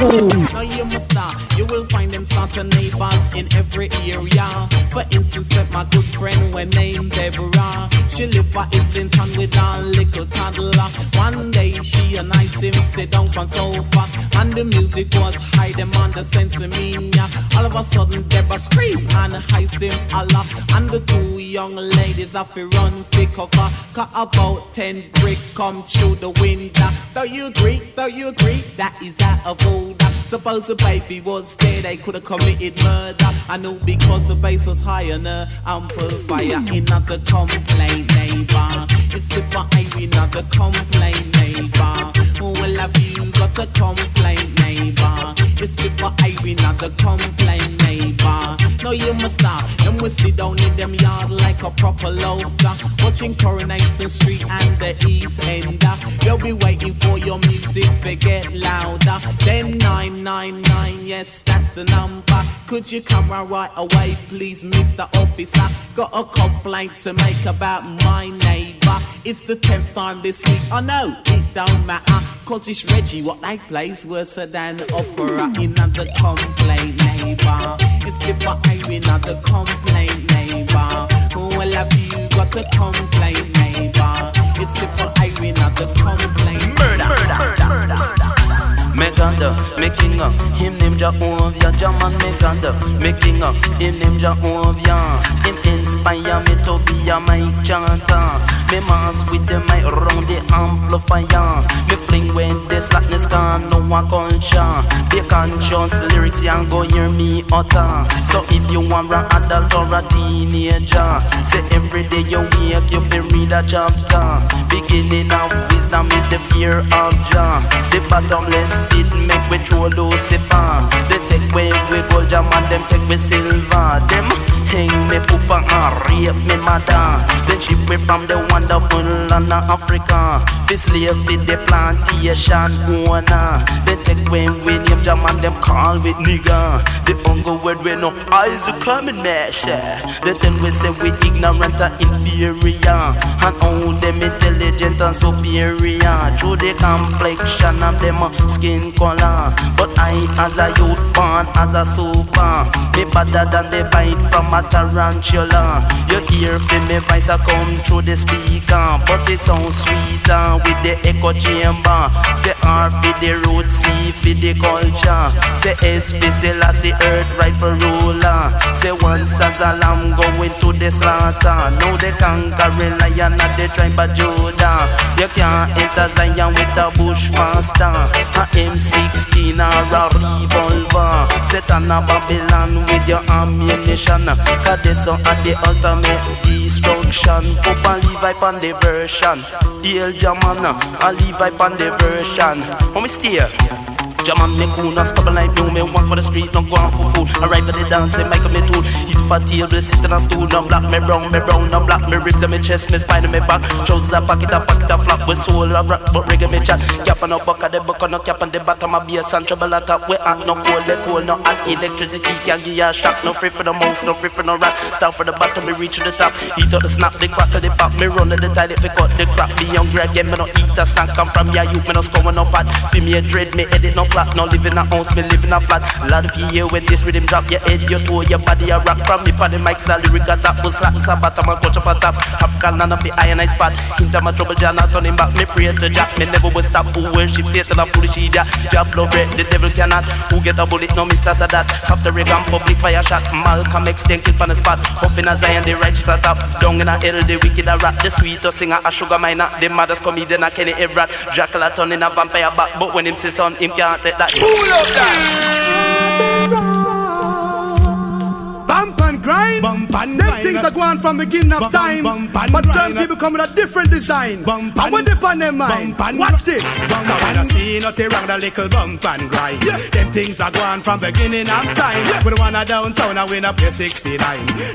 now you must you will find them of neighbors in every area. For instance, if my good friend were named Deborah, she lived for Islington with a little toddler. One day she and I him sit down on sofa, and the music was high, them on the sense of me. All of a sudden, Deborah scream and high him Allah, and the two young ladies have to run for cover. Cut about ten brick come through the window. Though you agree, though you agree, that is out of order. Suppose the baby was dead, they could have committed murder. I know because the face was higher. high on her amplifier. Another complaint, neighbor. It's the fire, another complaint, neighbor. Well, have you got a complaint, neighbor? It's the fire, another complaint, neighbor. No, you must stop. Them we sit down in them yard like a proper loafer. Watching Coronation Street and the East Ender. They'll be waiting for your music to get louder. Then 999, yes, that's the number. Could you come round right away, please, Mr. Officer? Got a complaint to make about my It's the tenth time this week. I know it don't matter, cause it's Reggie. What they play's worse than opera. Another complaint, neighbor. It's the fire, another complaint, neighbor. Well, have you got a complaint, neighbor? It's the fire, another complaint. Murder, murder, murder, murder. Meganda, making up, him name Jehovah, Jaman Meganda, making up, him name Jehovah, him inspire me to be a my chanter, me mass with the mic round the amplifier, me fling when the slackness can know a culture, be conscious lyrics and go hear me utter, so if you want an adult or a teenager, say every day you wake you be read a chapter, beginning of wisdom is the fear of Jah, the bottomless pit make we throw Lucifer. They take away we gold jam and them take me silver. Them hang me poopa and rape me mother. Then ship me from the wonderful land of Africa. This slave with the plantation owner. They take when we name jam and them call with nigga. The hunger word we no eyes are coming mash. They tell we say we ignorant and inferior. And all them intelligent and superior. Through the complexion of them skin color. But I as a youth born as a super. Me better than the bite from a tarantula. You hear for me voice a come through the speaker. But it sounds sweeter uh, with the echo chamber. Say R for the road, C for the culture. Say S for Selassie earth right for ruler. Say once as a lamb going to the slaughter. Now the conquering lion of the tribe of Judah. You can't enter Zion with a bushmaster. A M16 or a revolver. Set on a Babylon with your ammunition. Cause this one at the ultimate destruction. Pop and leave I on the version. Hail Jaman, I leave I on the version. How me? Jaman me cool, not stubborn like you Me walk for the street, not go on for food. Arrive at the dance, and make me tool. Eat for table, sit on a stool. No black, me brown, me brown, no black Me ribs and me chest, me spine and me back. Trousers, a pocket, a pocket, a flap With soul, a rock, but reggae me chat. Cap on a buck, the buck on a cap on the bottom of bass and trouble at top We hot, no cold, the cold, no hot Electricity can give you a shock No free for the mouse, no free for no rat. Start for the bottom, me reach to the top. Eat up the snap, the crack of the pop Me run to the if we cut the crap. Be hungry again, me no eat a snack. Come from ya youth, me no score no pad Feel me a dread, me edit no plot No live in a house, me live in a flat. A lot of you hear when this rhythm drop Your head, your toe, your body, a rock. From me for the mic, a lyric a top Bust slap, a bottom, and coach up a top. African none of the iron I spot. Into my trouble, Jah not turning back. Me pray to Jack, me never will stop. Who worship Satan, a foolish idiot. Jah blow bread, the devil cannot. Who get a bullet, no Mr. Sadat. After Reagan, public fire shot. Malcolm X, then kill on the spot. Up in a Zion, the righteous a top. Down in a hell, the wicked a rat The sweetest singer, a Sugar Minott. The maddest comedian, a Kenny Everett. Jackal a turn in a vampire back. But when him see son, him can't take that Pull up that Bump and grind. Bump and Them things are going from beginning of time. but some people come with a different design. And what they on their mind? Watch this. And I see nothing wrong, the little bump and grind. Them things are going from beginning of time. We the one a downtown, I win a play 69.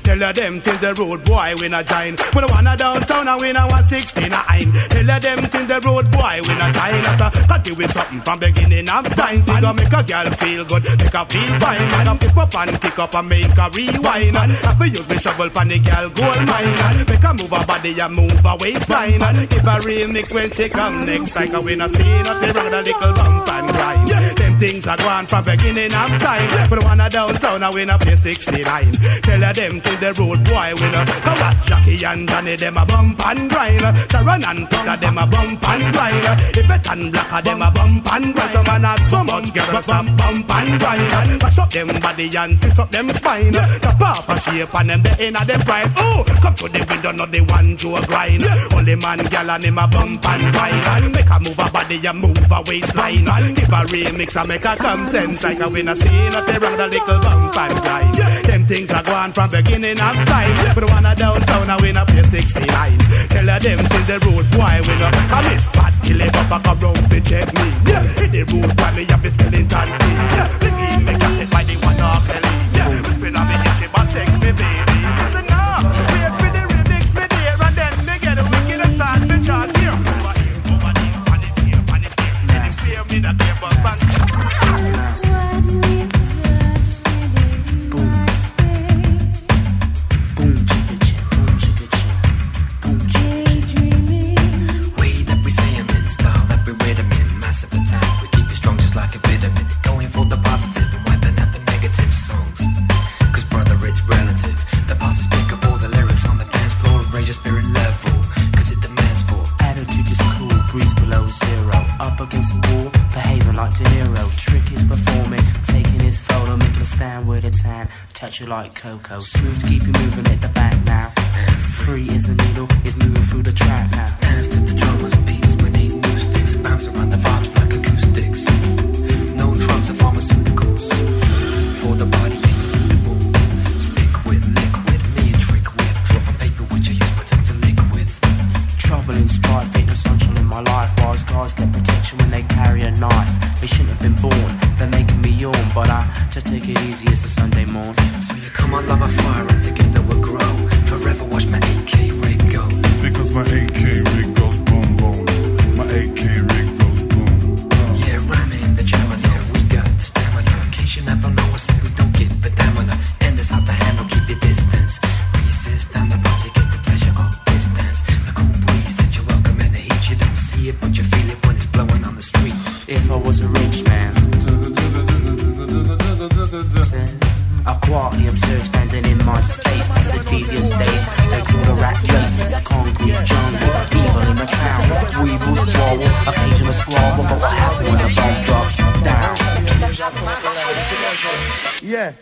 Tell them till the road boy win a join. We the one a downtown, I win a 169. Tell her them till the road boy win a join. Got to with something from beginning of time. Think I make a girl feel good, make her feel fine. And I pick up and kick up and make her rewind. Have to use me shovel pan the girl gold mine. Make her move her body and move her waistline. Give a real mix when she come next. Like a winner see nothing wrong, the little bump and grind. Them things are gone from beginning of time. But one a downtown, I win a play 69. Tell her them till the road boy winner. Go watch Jackie and Johnny, them a bump and grind. Sharon and Peter, them a bump and grind. If it and Blacker, them a bump and grind. Some man have so much girls, stop bump and grind. Mash up them body and twist up them spine. Chop off a shape and them the inner them pride. Oh, come to the window, not the one to a grind. Only man, gal and him a bump and grind. Make her move her body and move her waistline. Give a remix and make come sense. Like a winner see nothing wrong, the little bump and grind. Them things are gone from beginning of time. But the one a downtown, I win a play 69. Tell her them till the road boy win up. Come it's fat, kill it up, I come round to check me. Yeah, hit the road boy, me have a skeleton. Yeah, the game make a set by the one off Yeah, on me, kiss it, but sex me baby. Stand with a tan. Touch you like Coco. Smooth keep you moving at the back now. Free as the needle, is moving through the track now. Dance to the drummers, beats need new sticks. Bounce around the vibes like acoustics. No drugs or pharmaceuticals. For the body. Stick with liquid, me a trick with. Drop a paper which you use protect to liquid. Trouble in strife, ain't no sunshine in my life. Wise guys get protection when they carry a a knife. They shouldn't. Yawn, but I just take it easy. It's a Sunday morn. So you come on like a fire and together we'll grow. Forever watch my AK rig go. Because my AK rig Occasional squabble. But what happened when the bomb drops down? Yeah.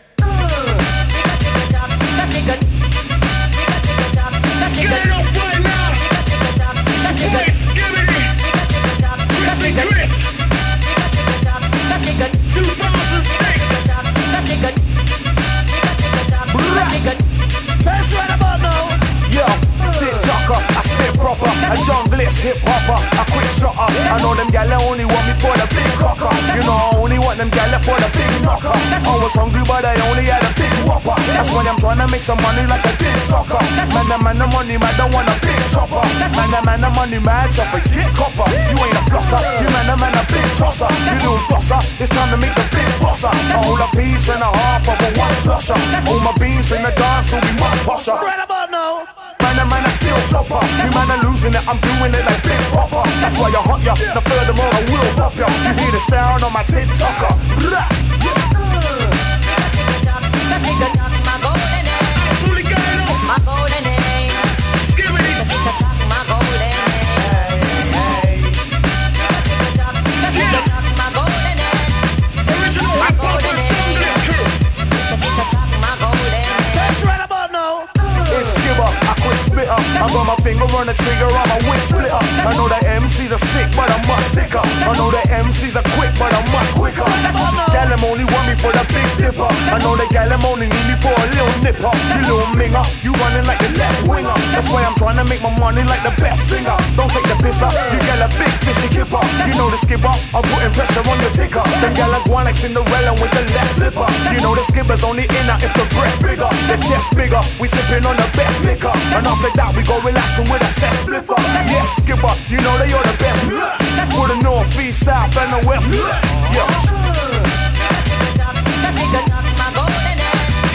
Test A junglist hip hopper, a quick shotter. I know them gal only want me for the big cocker. You know I only want them gal for the big knocker. I was hungry but I only had a big whopper. That's why I'm trying to make some money like a big soccer. Man, the man, the money man don't want a big chopper. Man, the man, the money man, so forget copper. You ain't a flosser, you man, the man, a big tosser. You little bosser, it's time to make the big bosser. A whole a piece and a half of a one slusher. All my beans in the dance will be much posher. Right about now. Man, the man, I still topper. You man are losing it, I'm doing it like Big Popper. That's why I hot ya. Now furthermore, I will pop ya. You hear the sound on my TikToker. Blah. Test I got my finger on the trigger, I'm a wig splitter. I know the MCs are sick, but I'm much sicker. I know the MCs are quick, but I'm much quicker. Gal them only want me for the big dipper. I know the gal them only need me for a little nipper. You little minger, you running like the left winger. That's why I'm trying to make my money like the best singer. Don't take the piss up, you gal a big fishy kipper. You know the skipper, I'm putting pressure on your ticker. Them gal are going like Cinderella with the left slipper. You know the skipper's only inner if the breast bigger, the chest bigger. We sipping on the best liquor, and after that we go relaxing with a set spliffer. Yes, skipper, you know that you're the best. For the north, east, south, and the west. Yeah.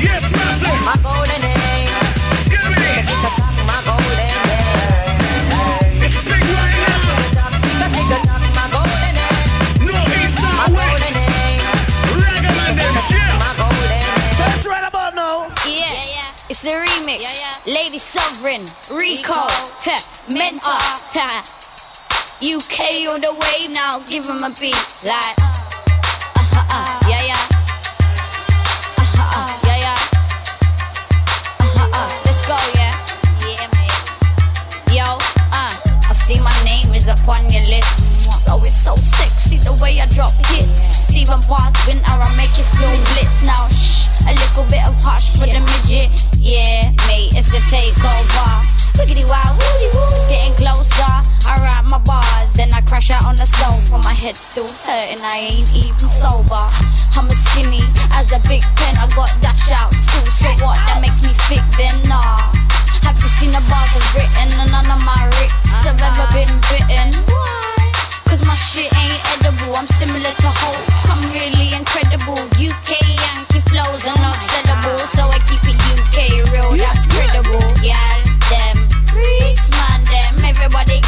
Yes, master. Test the remix. Lady Sovereign, Riko, Mentor, Heh. UK on the wave now, give him a beat like. Uh, yeah, yeah. Uh, yeah, yeah. Uh, let's go, yeah. Yeah, mate. Yo, uh, I see my name is upon your lips. So it's so sexy the way I drop hits. Even past winter, I make you feel blitz. Now, shh, a little bit of harsh for the midget. Yeah, mate, it's a takeover. Wiggity wow, woody woo, it's getting closer. I write my bars, then I crash out on the sofa. My head's still hurting, I ain't even sober. I'm as skinny as a big pen, I got dash out school. So what? That makes me thick, then nah. Have you seen the bars I've written and none of my rips have ever been written? Cause my shit ain't edible, I'm similar to Hulk. I'm really incredible. UK Yankee flows are not sellable, so I keep it UK real, that's credible. Yeah, them freaks, man, them. Everybody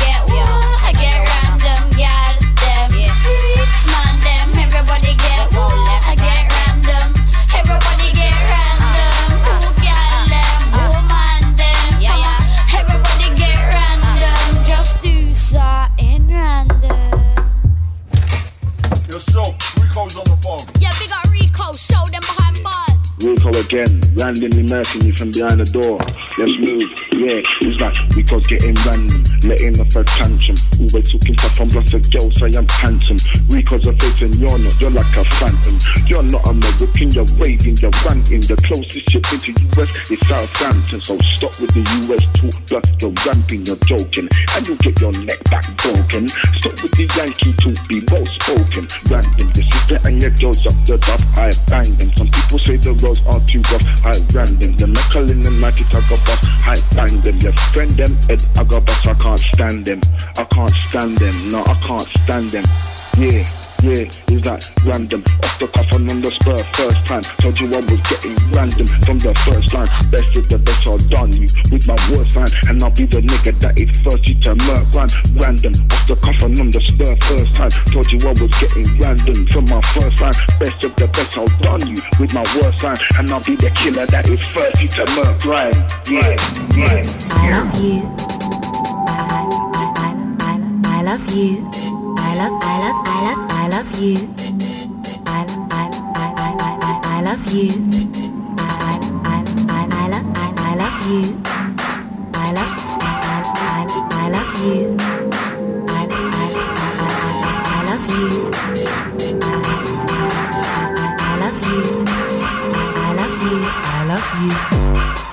Riko again, randomly murking you from behind the door. let's move. Yeah, it's like we got getting random, letting off a tantrum. Always talking tough on plus a girl say I'm handsome. Riko's a face and you're not, you're like a phantom. You're not American, you're raving, you're ranting. The closest you've been to US is Southampton. So stop with the US talk, plus you're ramping, you're joking. And you'll get your neck back broken. Stop with the Yankee talk, be well spoken. Random, this is the and your girls up the top, I bang them. Some people say the roads are too rough, I ran them. The metal in the night, I got bus, I bang them. Your friend them, Ed, I got bus, I can't stand them. I can't stand them, no, I can't stand them. Yeah. Yeah, is that random? Off the cuff and on the spur, first time. Told you I was getting random from the first line. Best of the best, I'll done you with my worst line. And I'll be the nigga that is first you to murk rhyme. Random, off the cuff and on the spur, first time. Told you I was getting random from my first line. Best of the best, I'll done you with my worst line. And I'll be the killer that is first you to murk rhyme. Yeah, yeah. I love you. I, I, I, I, I love you. I love, I love, love, I love you. I, I, I, I, I, I, I love you. I, I, I, I, I love, I, I love you. I love, I, I, I love you. I, I, I, I, I love you. I, I, I, I love you. I love you. I love you.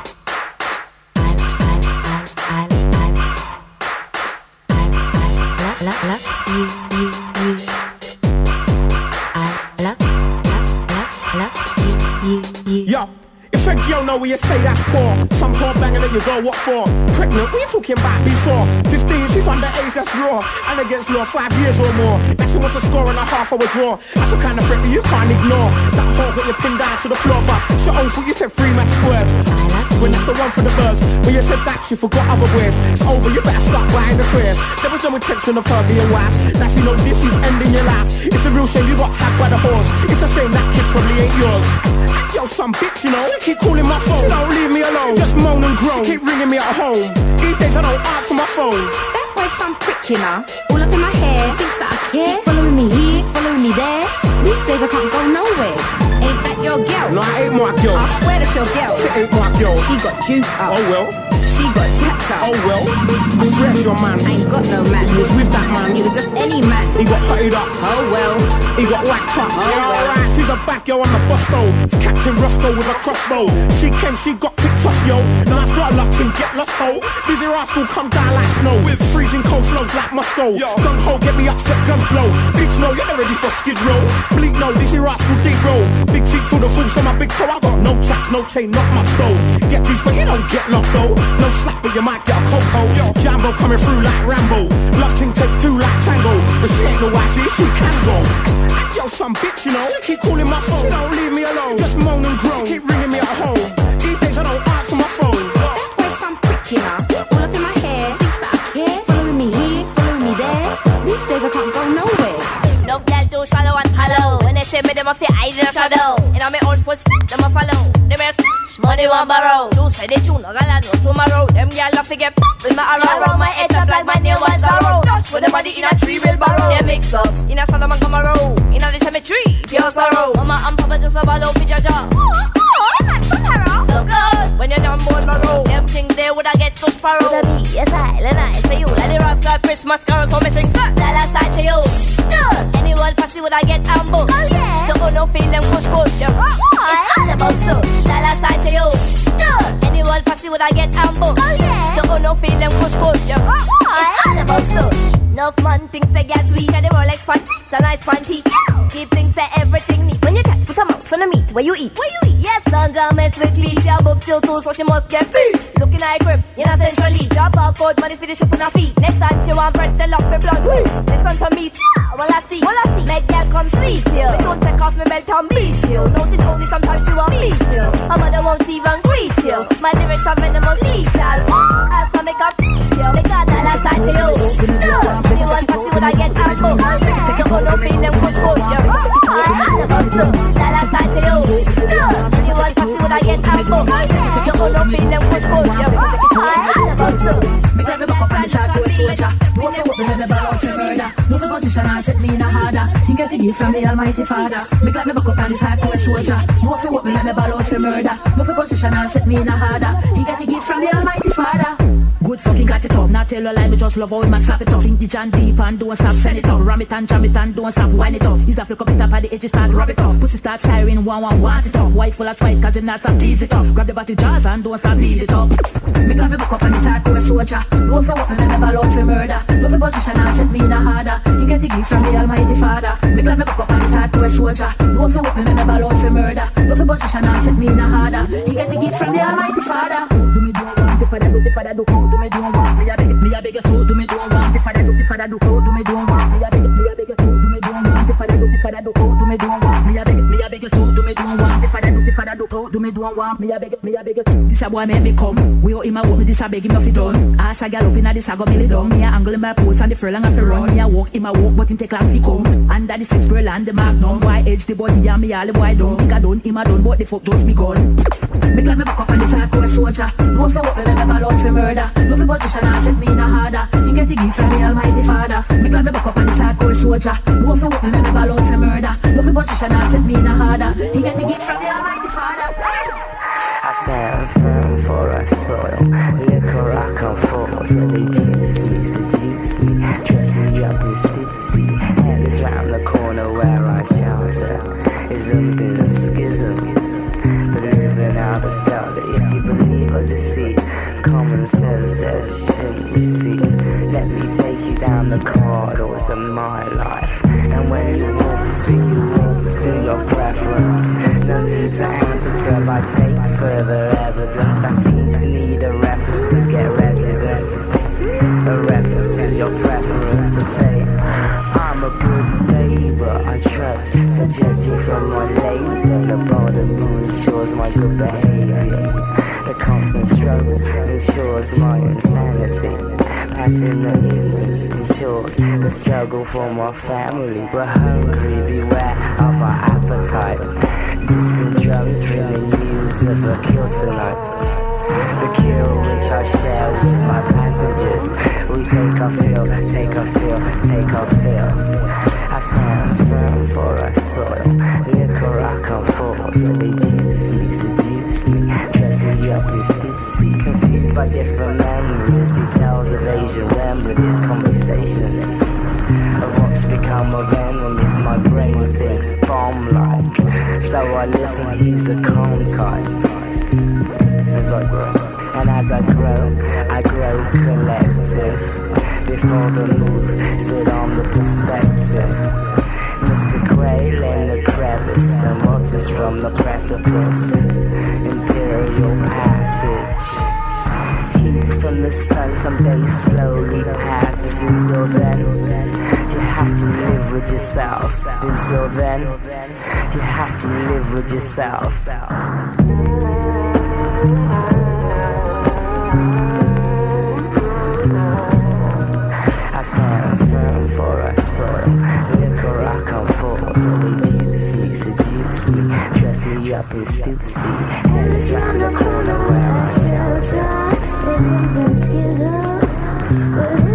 Know where you say that's poor, some poor banger that you go, what for? Pregnant, what you talking about before? 15, she's underage, that's raw. And against law, five years or more. Now she wants a score and a half a draw. That's the kind of threat that you can't ignore. That whole got you pinned down to the floor, but she own foot, you said three match words. When that's the one for the birds. When you said that, she forgot other words. It's over, you better start buying the prayers. There was no intention of her being wife. Now she knows this is ending your life. It's a real shame you got hacked by the horse. It's a shame that kid probably ain't yours. Yo, some bitch, you know. She keep calling my phone. She don't leave me alone. Just moan and groan. She keep ringing me at home. These days I don't answer my phone. That boy's some prick, you know. All up in my hair. Thinks that I care. Following me here, following me there. These days I can't go nowhere. Ain't that your girl? No, I ain't my girl. I swear that's your girl. She ain't my girl. She got juice up. Oh well. She got jacked up. Oh well. I swear it's your man. I ain't got no man. He was with that man. He was just any man. He got hutted up. Oh well. He got whacked up. Oh, yeah, well. alright. She's a back yo on the bus though. It's Captain Roscoe with a crossbow. She came, she got picked up yo. Now that's what I love to get lost ho. Dizzee Rascal come down like snow with freezing cold flows like Moscow. Gun ho, get me upset, guns blow. Bitch no, you're not ready for skid row. Bleak no, Dizzee Rascal dig roll. Big feet full of fools from my big toe. I got no chaps, no chain, not my though. Get juice, but you don't get lost though. No slap, but you might get a coco. Jambo coming through like Rambo. Love ting takes two like Tango. But she ain't no wifey, she can go. And yo, some bitch, you know. She keep calling my phone. She don't leave me alone. Just moan and groan. Keep ringing me at home. These days I don't answer my phone. That boy's some prick, you know. All up in my hair. Thinks that I care. Following me here, following me there. These days I can't go nowhere. No girl do shallow and hollow. When they say me, them a fi eyes in a shadow. In a me own footsteps, them a follow. A money one borrow. Do say they tune, no gala no tomorrow. Them girl a fi get with my arrow. Around my head up like my name was Zorro. Dash with the body in a tree will borrow. They mix up in a Solomon Camaro. In a the cemetery, pure sorrow. Mama and Papa just a follow fi jaja. Oh, oh, oh, so good. When you're down my road, them things they woulda get so sparrow. Woulda be yes I, and I say you. Like the rascal Christmas carol, so me sing sir. Dollar side to you. Yeah. Anyone fussy woulda get ambushed. Oh yeah. So oh no feel them push push. Yeah. It's all about stuff. Dollar you. Yeah. Anyone fussy woulda get ambushed. Oh yeah. So oh no feel them push push. Yeah. It's all about stuff. Enough man thinks they get sweet and they roll like panties, a nice panty. Keep on meat. Where you eat? Where you eat? Yes, Sandra mess with me. She a bub still too, so she must get beat. Looking at her grip, in a centrally. Drop off out money for the ship on her feet. Next time she want bread, tell off her blood. Whee! Listen to me, cha. Well I see, well I see. Make that come sweet you. Me don't take off my belt and beat you. Notice only sometimes she won't meet you. Her mother won't even greet you. My lyrics are venomous lethal. As ah, I make her beat you. They got that last time to you. No. Anyone can see what I get ammo. Take your own feeling push push. What I get ammo. Take your own feeling push push. Yeah. I am about to. Me grab me back up and me start to a soldier. Roll me up and me ball out for murder. Move the position and set me in a harder. He get the gift from the Almighty Father. Me got me back up on this hardcore soldier. No fi what me me ball out for murder. No fi position and set me in a harder. He get the gift fucking got it up. Not tell a lie, me just love how him a slap it up. Think the jam deep and don't stop send it up. Ram it and jam it and don't stop wind it up. He's a flick up it up at the edge, start rub it up. Pussy start siren, one one want it up. Wife full of spite, cause him not stop tease it up. Grab the body jaws and don't stop knees it up. Me grab me back up on this hardcore soldier. No fi what me me ball for murder. No for position and set me in a harder. He get the gift from the Almighty Father. Me glad me back up on this hardcore soldier. No fi what me me ball for murder. No for position and set me in a harder. He get the gift from the Almighty Father. Do me do the father do, do. Me do one, me a beg, me a you slow. Do me do one, the father do, the father do. Do me do one, me a beg, me a you slow. Do me do one, the father do, the father do. Do me do one, father do, the do. Me do one, want me a beg, me a beg. This a boy make me come. We owe him a walk me, this a beg him nothing done. Ask a gal up inna this a go belly down. Me a angle in my post and the furlong a fi run. Me a walk him a walk, but him take long fi come. Under the six pearl and the magnum. Why edge the body and me all the boy done. Think I done, him a done, but the fuck just begun. Me glad me back up on this hardcore soldier. No fi what me ball out for murder. No fi position and set me in a harder. He get the gift from the Almighty Father. Me glad me back up on this hardcore soldier. No fi what me ball out for murder. No fi position and set me in a harder. He get the gift from the Almighty Father. Stand firm for a soil. Liquor I come forth, they juicy, so juicy. Dress me up in stitsy. Hell is round the corner where I shelter. Isms and schisms. The living out of skelter. If you believe or deceit, common sense says shouldn't you see. Let me take you down the corridors of my life. And when you walk to, you walk to your preference. No need to answer till I take further evidence. I seem to need a reference to get residence. A reference to your preference to say, I'm a good neighbor. I trust, so judging from my labor, the bottom ensures my good behavior. Constant struggle ensures my insanity. Passing the ignorance ensures the struggle for my family. We're hungry, beware of our appetite. Distant drums bringing news of a kill tonight. The kill which I share with my passengers. We take a fill, take a fill, take a fill. I stand firm for our soil. Liquor I come forth, so they juicy, so juicy. Dress me up in stitsy. Confused by different memories, details of Asian remedies, conversations. Of what's become of enemies, my brain thinks bomb like. So I listen, he's a calm type as I grow. And as I grow, I grow collective. Before the move, sit on the perspective. Mr. Quail in the crevice and watches from the precipice. Imperial passage. Heat from the sun someday slowly passes. Until then, you have to live with yourself. Until then, you have to live with yourself. Dress me up in stitsy. Hell round the corner where I shelter. We're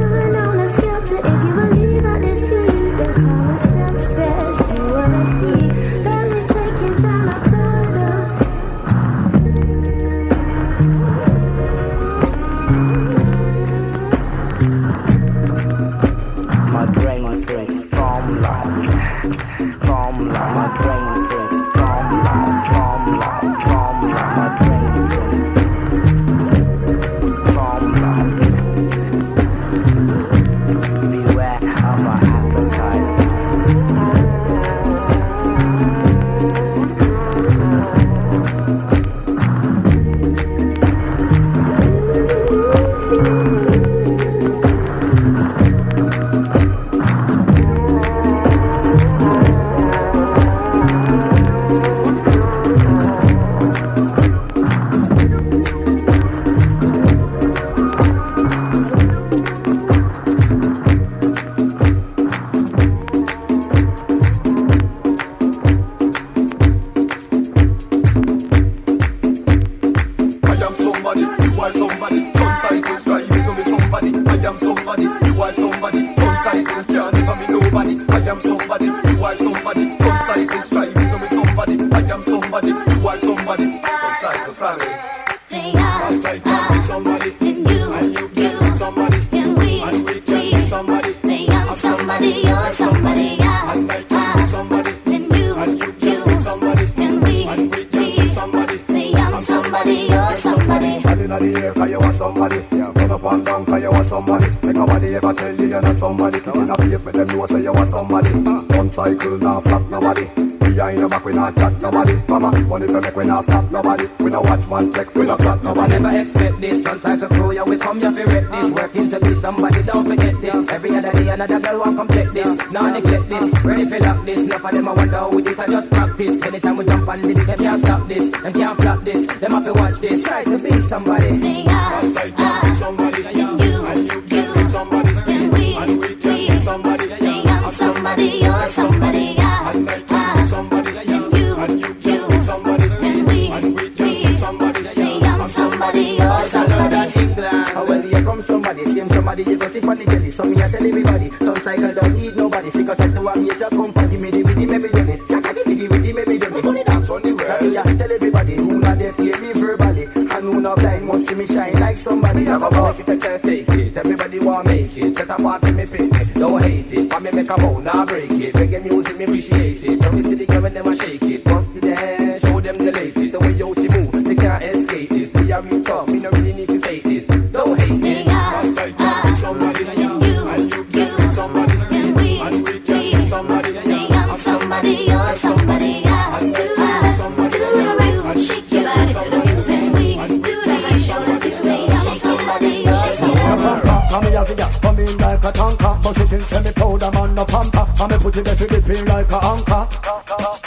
in like a tanker. Bust it in semi powder, man, no pamper. And me put it there to the pin like a anchor.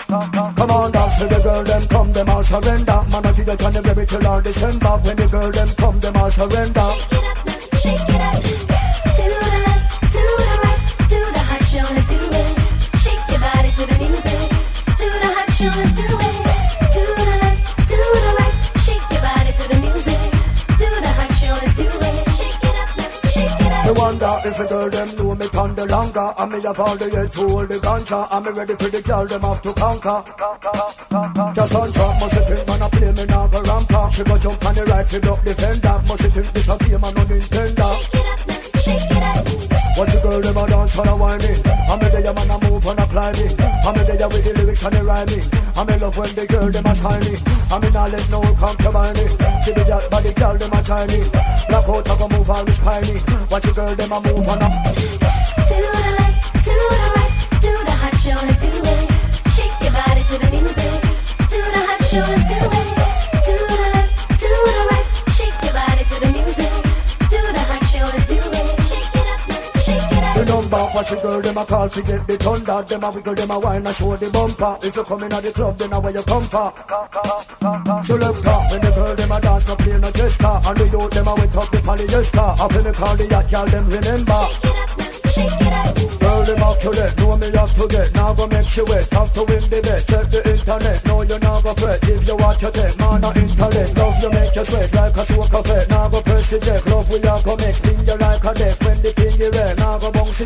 Come on, dance to the girl, them come, them all surrender. Man, I give you January till all December. When the girl, them come, them all surrender. Shake it up, shake it up. To the left, to the right, to the hot show, let's do it. Shake your body to the music. To the hot show, wonder if the girl them know me on the longer And me have all the heads to hold the ganja me ready for the girl them have to conquer. Just on track, must you think man a play me now go ramper She go jump on the right, fi block the fender. Must think this a game and no Nintendo Watch the girl them a dance for a whining? And me there man a move and a climbing. And me there with the lyrics and the rhyming. I'm me love when the girl them a shining And me not let no come to me See the yacht body girl them a shining Black out a go move all me spiny Watch the girl them a move and a To the left, to the right, to the hot show, let's do it. Shake your body to the music. The watch the girl, them a call fi get the thunder. Them a wiggle, them a wine and show the bumper. If you come in at the club, then where you come for? So look up, when the girl, them a dance, no play no jester And the youth, them a wet up the polyester. After me call the yacht, girl, them remember. Girl, immaculate, know me have to get. Now go make you wet, have to win the bet Check the internet, know you now go fret Give you what you take, man a intellect Love you make you sweat. Like a soak of Now go press the check, love we are go make Spin you like a deck, when the thing you red Now go bounce the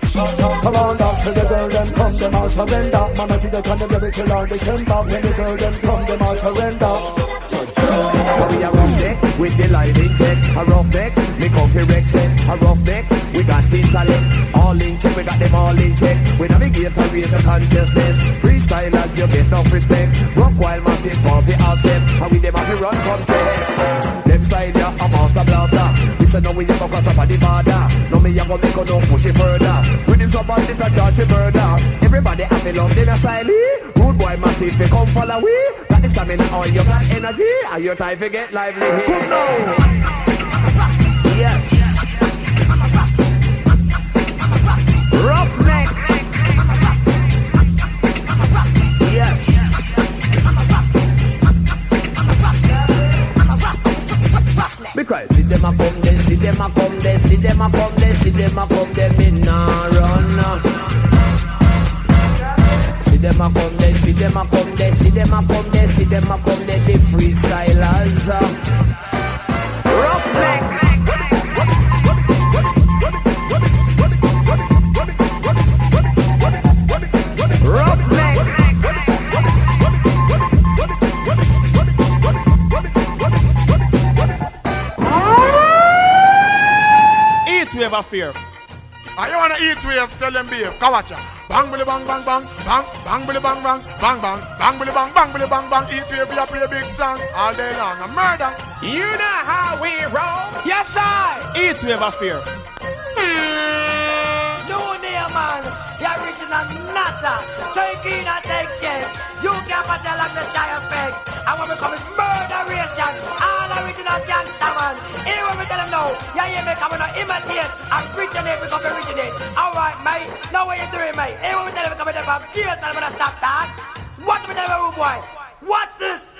Come on, dance to the girl, them come, them all surrender Man, I see the kind of baby till all December When the girl, them come, them all surrender So Joe, we a rough neck with the lighting check. A rough neck, me comfy Rex set. A rough neck, we got intellect. All in check, we got them all in check. We navigate and raise the consciousness. Freestylers, you get enough respect. Rock while massive, comfy ask them. And we to run, come check. Them style ya, a master blaster. Listen now we a go cross up the border. No me a go make a no push it further. Rhythms up on different charge murder. Everybody have a love in a style. Rude boy massive, they come follow we. Got the stamina all your got energy. Are your time to get lively here? Come now. Yes. Roughneck. Cry. See them a come there, see them a come there, see them a come there, see them a come there. Me nah run. See them a come there, see them a come there, see them a come there, see them a come there. The freestylers. Uh. Roughneck. Eat wave of fear. I you wanna eat wave, tell them behave. Kawacha. Bangle bang billy bang bang bang bang bang billy bang bang bang bang bang billy bang bang billy bang bang eat wave, you play a big song all day long. A murder. You know how we roll. Yes, I. Eat wave of fear. No near man, the original Nuttah. Take in and take chance. You can't like the Shy FX. And when we come is murderation. All original gangster man. Here when we tell them no, yeah, yeah, me coming to imitate. And originate, we come to originate. Alright, mate. Now what you doing, mate? Here when we tell them we coming to from gears, man, I'm gonna stop that. Watch me tell them, oh rude boy. Watch this.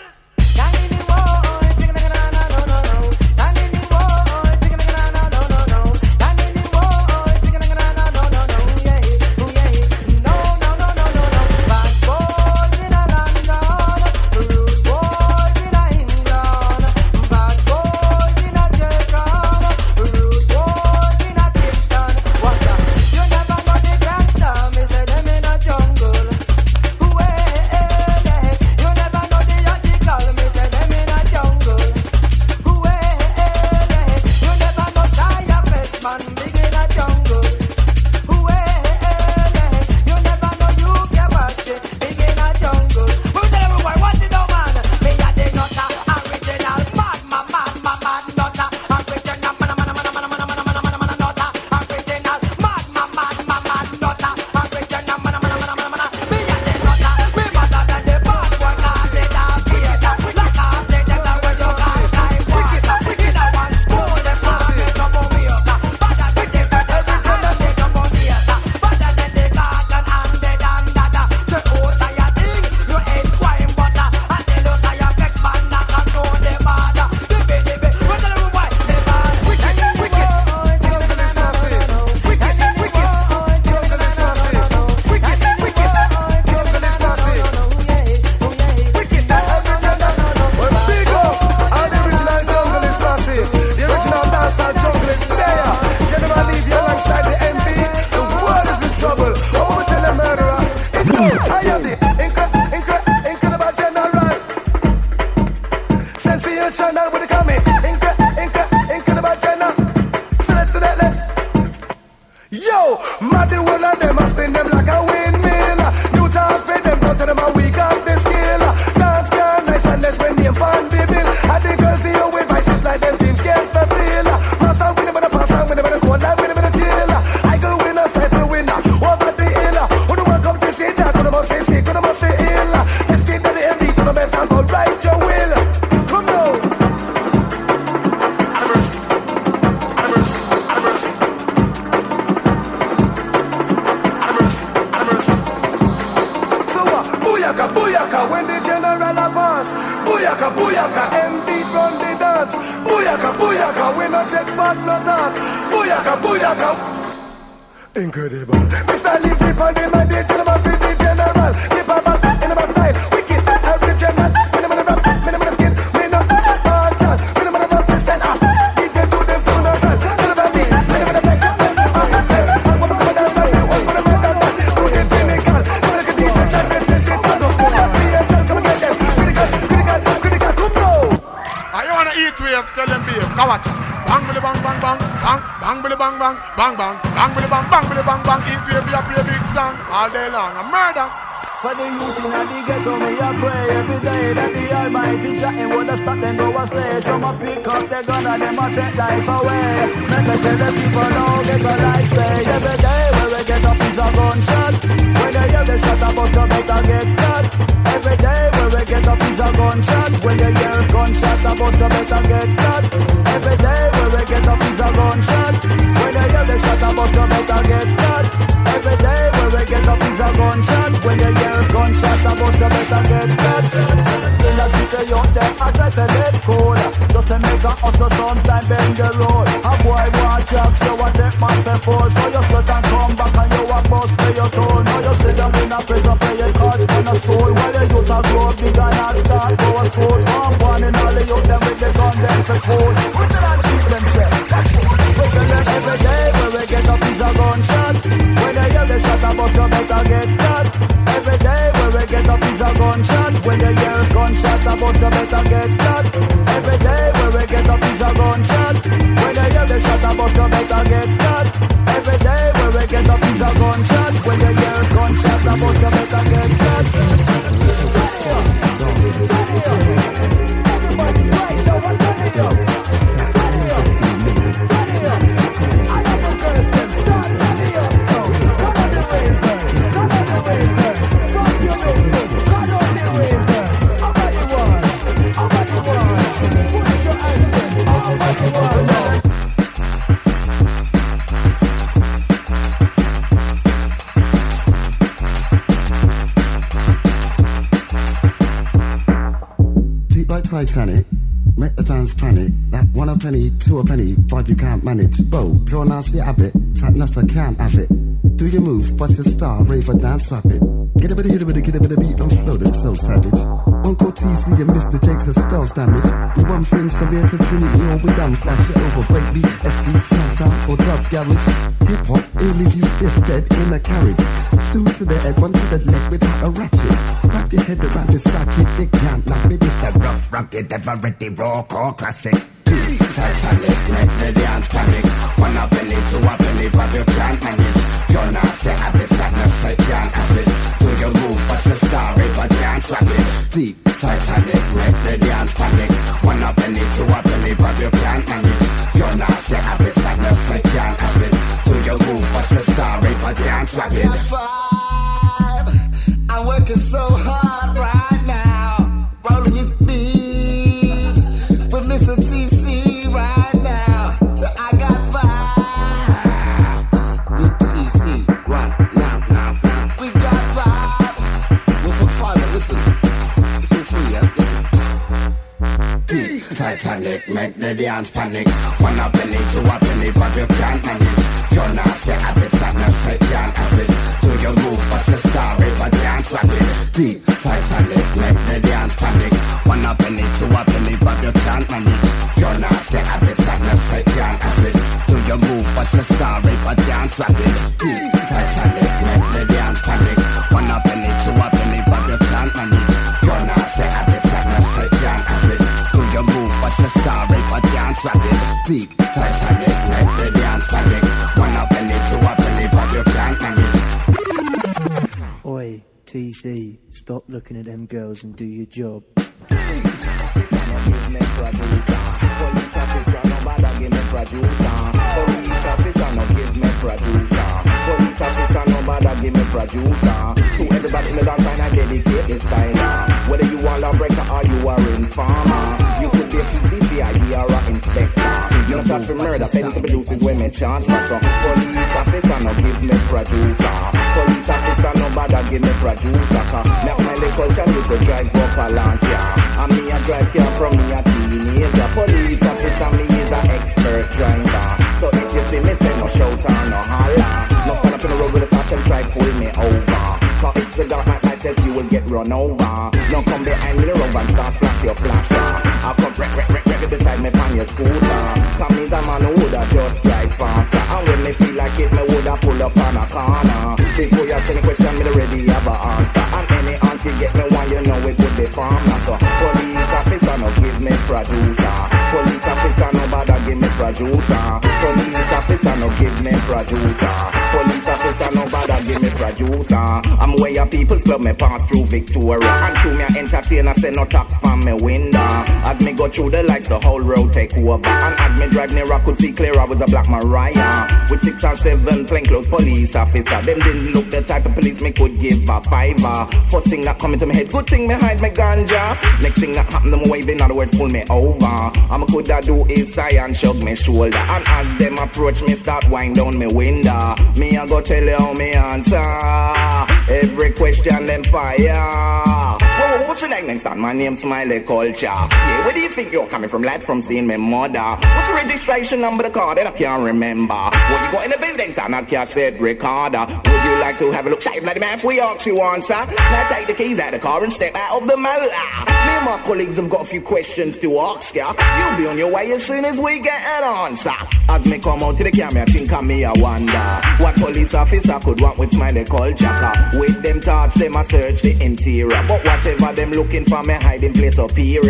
Better get shot. Every day where we get up is a gunshot. When you hear the shot, a bust you better get shot. Every day where we get up is a gunshot. When you hear gunshot, a bust you better get shot. In the city, you there. I try to let cool. Just to make a hustle sometime bend the road. A boy want jobs, so I take my for So you cool. Put it on keep them set. We tell them every day where we get up is a gunshot. When they hear the shot, I bust you better get shot. Every day where we get up is a gunshot. When they hear gunshot, I bust you better get Deep make the dance panic. That one a penny, two a penny, five you can't manage. Bo, pure nasty habit, sadness I can't have it. Do your move, bust your star, rave a dance rapid. Get a bit of, get a bit of, get a bit of beat and flow that's so savage. Uncle TC and Mr. Jakes are spells damage. We one fringe severe to Trinity, all we done. Flash it over, break beat, SD, salsa, or dub garage. Hip hop, it'll leave you stiff dead in a carriage. Two to the head, one to the leg without a ratchet. Wrap your head around the socket, it can't knock it. It's the rough, rugged, ever ready, raw core classic. Titanic, the dance looking at them girls and do your job. Producer. To everybody in the dance I dedicate this time. Whether you are a breaker Charge for murder, pen to produce is when me for. So police officer, no give me producer. Police officer, no bother give me producer. Cause now my little culture, you could drive up a launch, yeah. And me a drive car from me a teenager. Police officer, me is an expert driver. So if you see me, say no shout or no holler. No stand up in the road with a car and try pull me over. Cause it's the dark night, night you will get run over. No come behind me the road and start flash your flasher. Me on your scooter. Come me the man who woulda just drive faster. And when me feel like it, me woulda pull up on a corner. Before you ask any question, me already have a answer. And any answer get me one, you know it would be from So police officer, no give me producer. Police officer, no bother give me producer. Police officer, no give me producer. Police officer, no producer. I'm where your people's club me pass through Victoria. And through me a I say no tax from me window. As me go through the lights, the whole road take over. And as me drive near, I could see clear I was a black Mariah. With six or seven plainclothes police officer. Them didn't look the type of police me could give a fiver. First thing that come into my head, good thing me hide my ganja. Next thing that happen, them wave in other words, pull me over. I'm a coulda do is sigh and shrug me shoulder. And as them approach me, start wind down me window. Me I go tell you how me answer. Every question them fire. Whoa, what's the name next? My name's Smiley Culture. Yeah, where do you think you're coming from, lad? From seeing my mother. What's the registration number the car? Then I can't remember. What you got in the building, son? I can't say Ricardo. Would you like to have a look? Shave bloody man, if we ask you answer. Now take the keys out of the car and step out of the motor. Me and my colleagues have got a few questions to ask ya. You'll be on your way as soon as we get an answer. As me come out to the camera, think of me, I wonder what police officer could want with smiley culture. car. With them touch, them a search the interior. But whatever them looking for, me hiding place up here.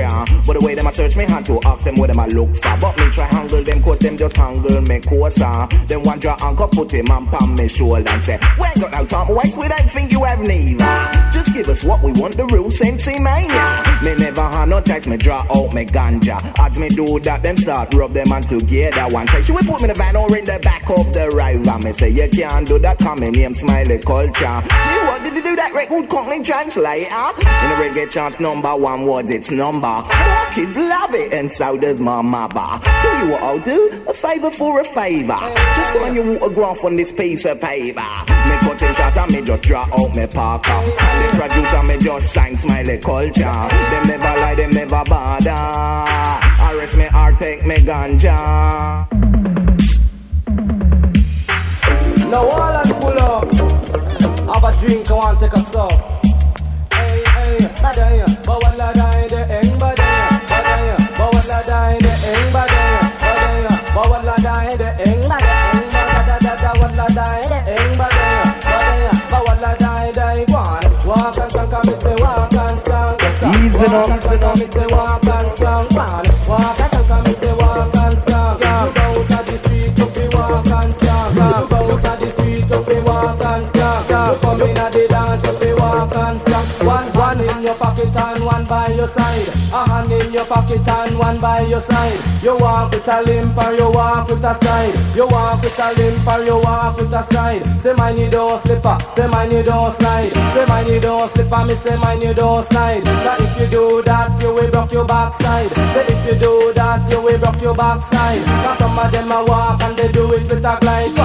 But the way them a search me hand to ask them what them a look for. But me try handle them cause them just handle me closer. Then one draw anchor put him on palm me shoulder and say, ain't got no time waste, we don't think you have neither. Just give us what we want, the real sensei mania. Me never had no choice, me draw out me ganja. As me do that, them start rub them on together. One time she will put me in the van or in the back of the river. Me say you can't do that, come in name smiley culture. You what did you do that record Cockney Translation? In the reggae chance number one words, it's number. More kids love it and so does my mother. Tell you what I'll do, a favour for a favour. Just sign your autograph on this piece of paper. Me cutting shot and me just draw out me parker. And the producer me just sign smiley culture. Them never lie, them never bother. Arrest me or take me ganja. Now all and pull up. Have a drink, I want to take a stop. Hey, hey, badaya, bawala dai de eng badaya, badaya, bawala dai de eng badaya, badaya, bawala dai de eng badaya, eng badaya, da da wala dai de eng badaya, badaya, bawala dai dai gwan. Walk and skank, me say walk and skank. Easy and skank, me say walk and skank. Pocket and one by your side. You walk with a limp or you walk with a stride. You walk with a limp or you walk with a stride. Say mine you don't slipper, say mine you don't slide. Say mine you don't slipper, me say mine you don't slide. That if you do that, you will broke your backside. Say if you do that, you will broke your backside. Cause some of them a walk and they do it with a glide.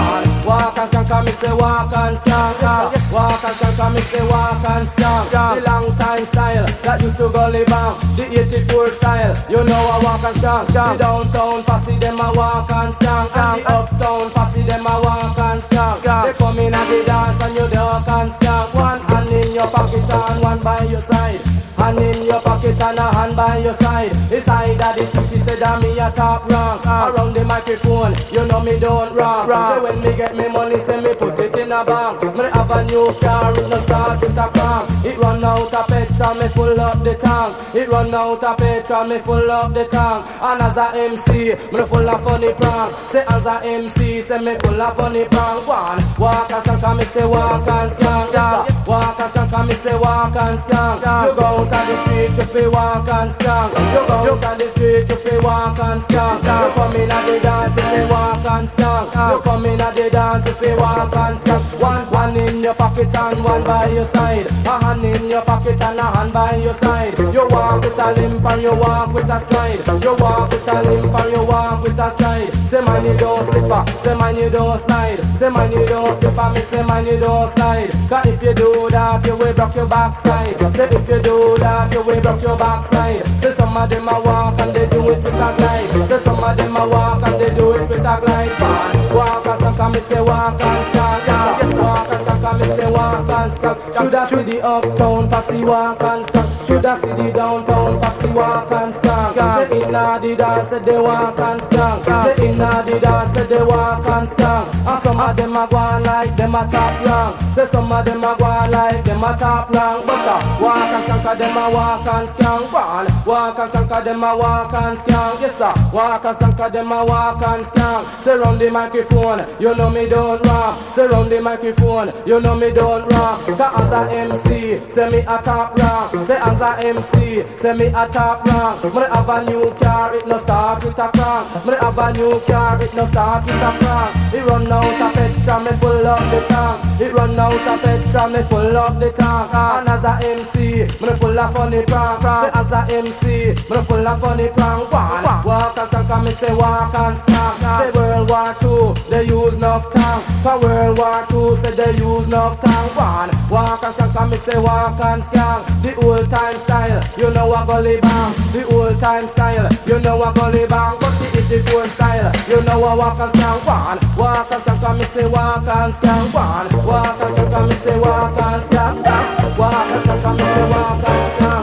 Walk and skank, me say walk and skank. Walk and skank, me say walk and skank. The long time style that used to go live on. The 84 style, you know I walk and skank. The downtown posse them a walk and skank. And the uptown posse them a walk and skank. They come in at the dance and you duck and skank. One hand in your pocket and one by your side. Hand in your pocket and a hand by your side. Inside of the street, she said that me a top rank. Around the microphone, you know me don't rock. Say when me get me money, say me put it in a bank. Me have a new car, it no start with a crank. It run out of petrol, me full up the tank. It run out of petrol, me full up the tank. And as a MC, me full of funny prank. Say as a MC, say me full of funny prank. One, walk and skank, me say walk and skank. Walk and skank, me say walk and skank. You go out on the street, you feel walk and skank. You go out on the street, you feel walk and skank. You come in at the dance, you feel walk and skank. You come in at the dance, you feel walk and skank. One, one in your pocket and one by your side. A hand in your pocket and a hand by your side. You walk with a limp and you walk with a stride. You walk with a limp and you walk with a stride. Say man you don't slipper, say man you don't slide. Say man you don't slipper, me say man you don't slide. Cause if you do that, you will broke your backside. Say if you do that, you will broke your backside. Say some of them a walk and they do it with a glide. Say some of them a walk and they do it with a glide. Man, walk and skank, me say walk and. Yeah, yes, walk and skank, me say walk and skank. Shoulda see the uptown, passy walk and skank. Shoulda see the downtown, passy walk and skank. Say inna the dance, say they walk and skank. Say inna the dance, say they walk and skank. And some of them a go like them a top rank. Say some of them a go like them a top rank. But uh, walk and skank, them a walk and skank. One, walk and skank, them a walk and skank. Yes sir, walk and skank, them a walk and skank. Say round the microphone, you know me don't rock. Say round the microphone, you know me don't rock. Cause as a MC, say me a top rank. Say as a MC, say me a top rank. Me have a new car, it no start with a crank. Me have a new car, it no start with a crank. It run out of petrol, me full up the tank. It run out of petrol, me full up the tank. And as a MC, me full of funny prank. Say as a MC, me full of funny prank. One, walk and stank, me say walk and stank. Say World War Two, they use enough tank. For World War Two, say they use enough tank. One, walk and stank, me say walk and skank. The old time style, you know a gully bang. The old time style, you know a gully bang. But the 84 style, you know I walk and skank. One, walk and stank, and me say walk and skank. One, walk and stank, and me say walk and skank. Walk and stank, and me say walk and skank.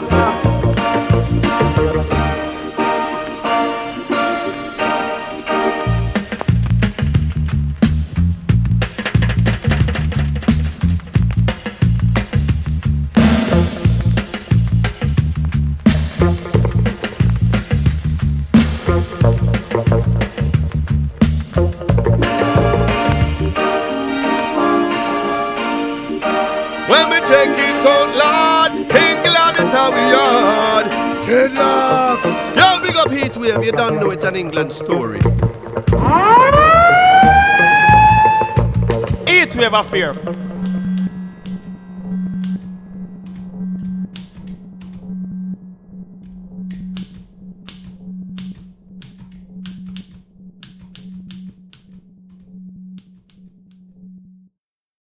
Are. Dreadlocks. Yo, big up Heatwave, you don't know it's an England story. Heat wave affair.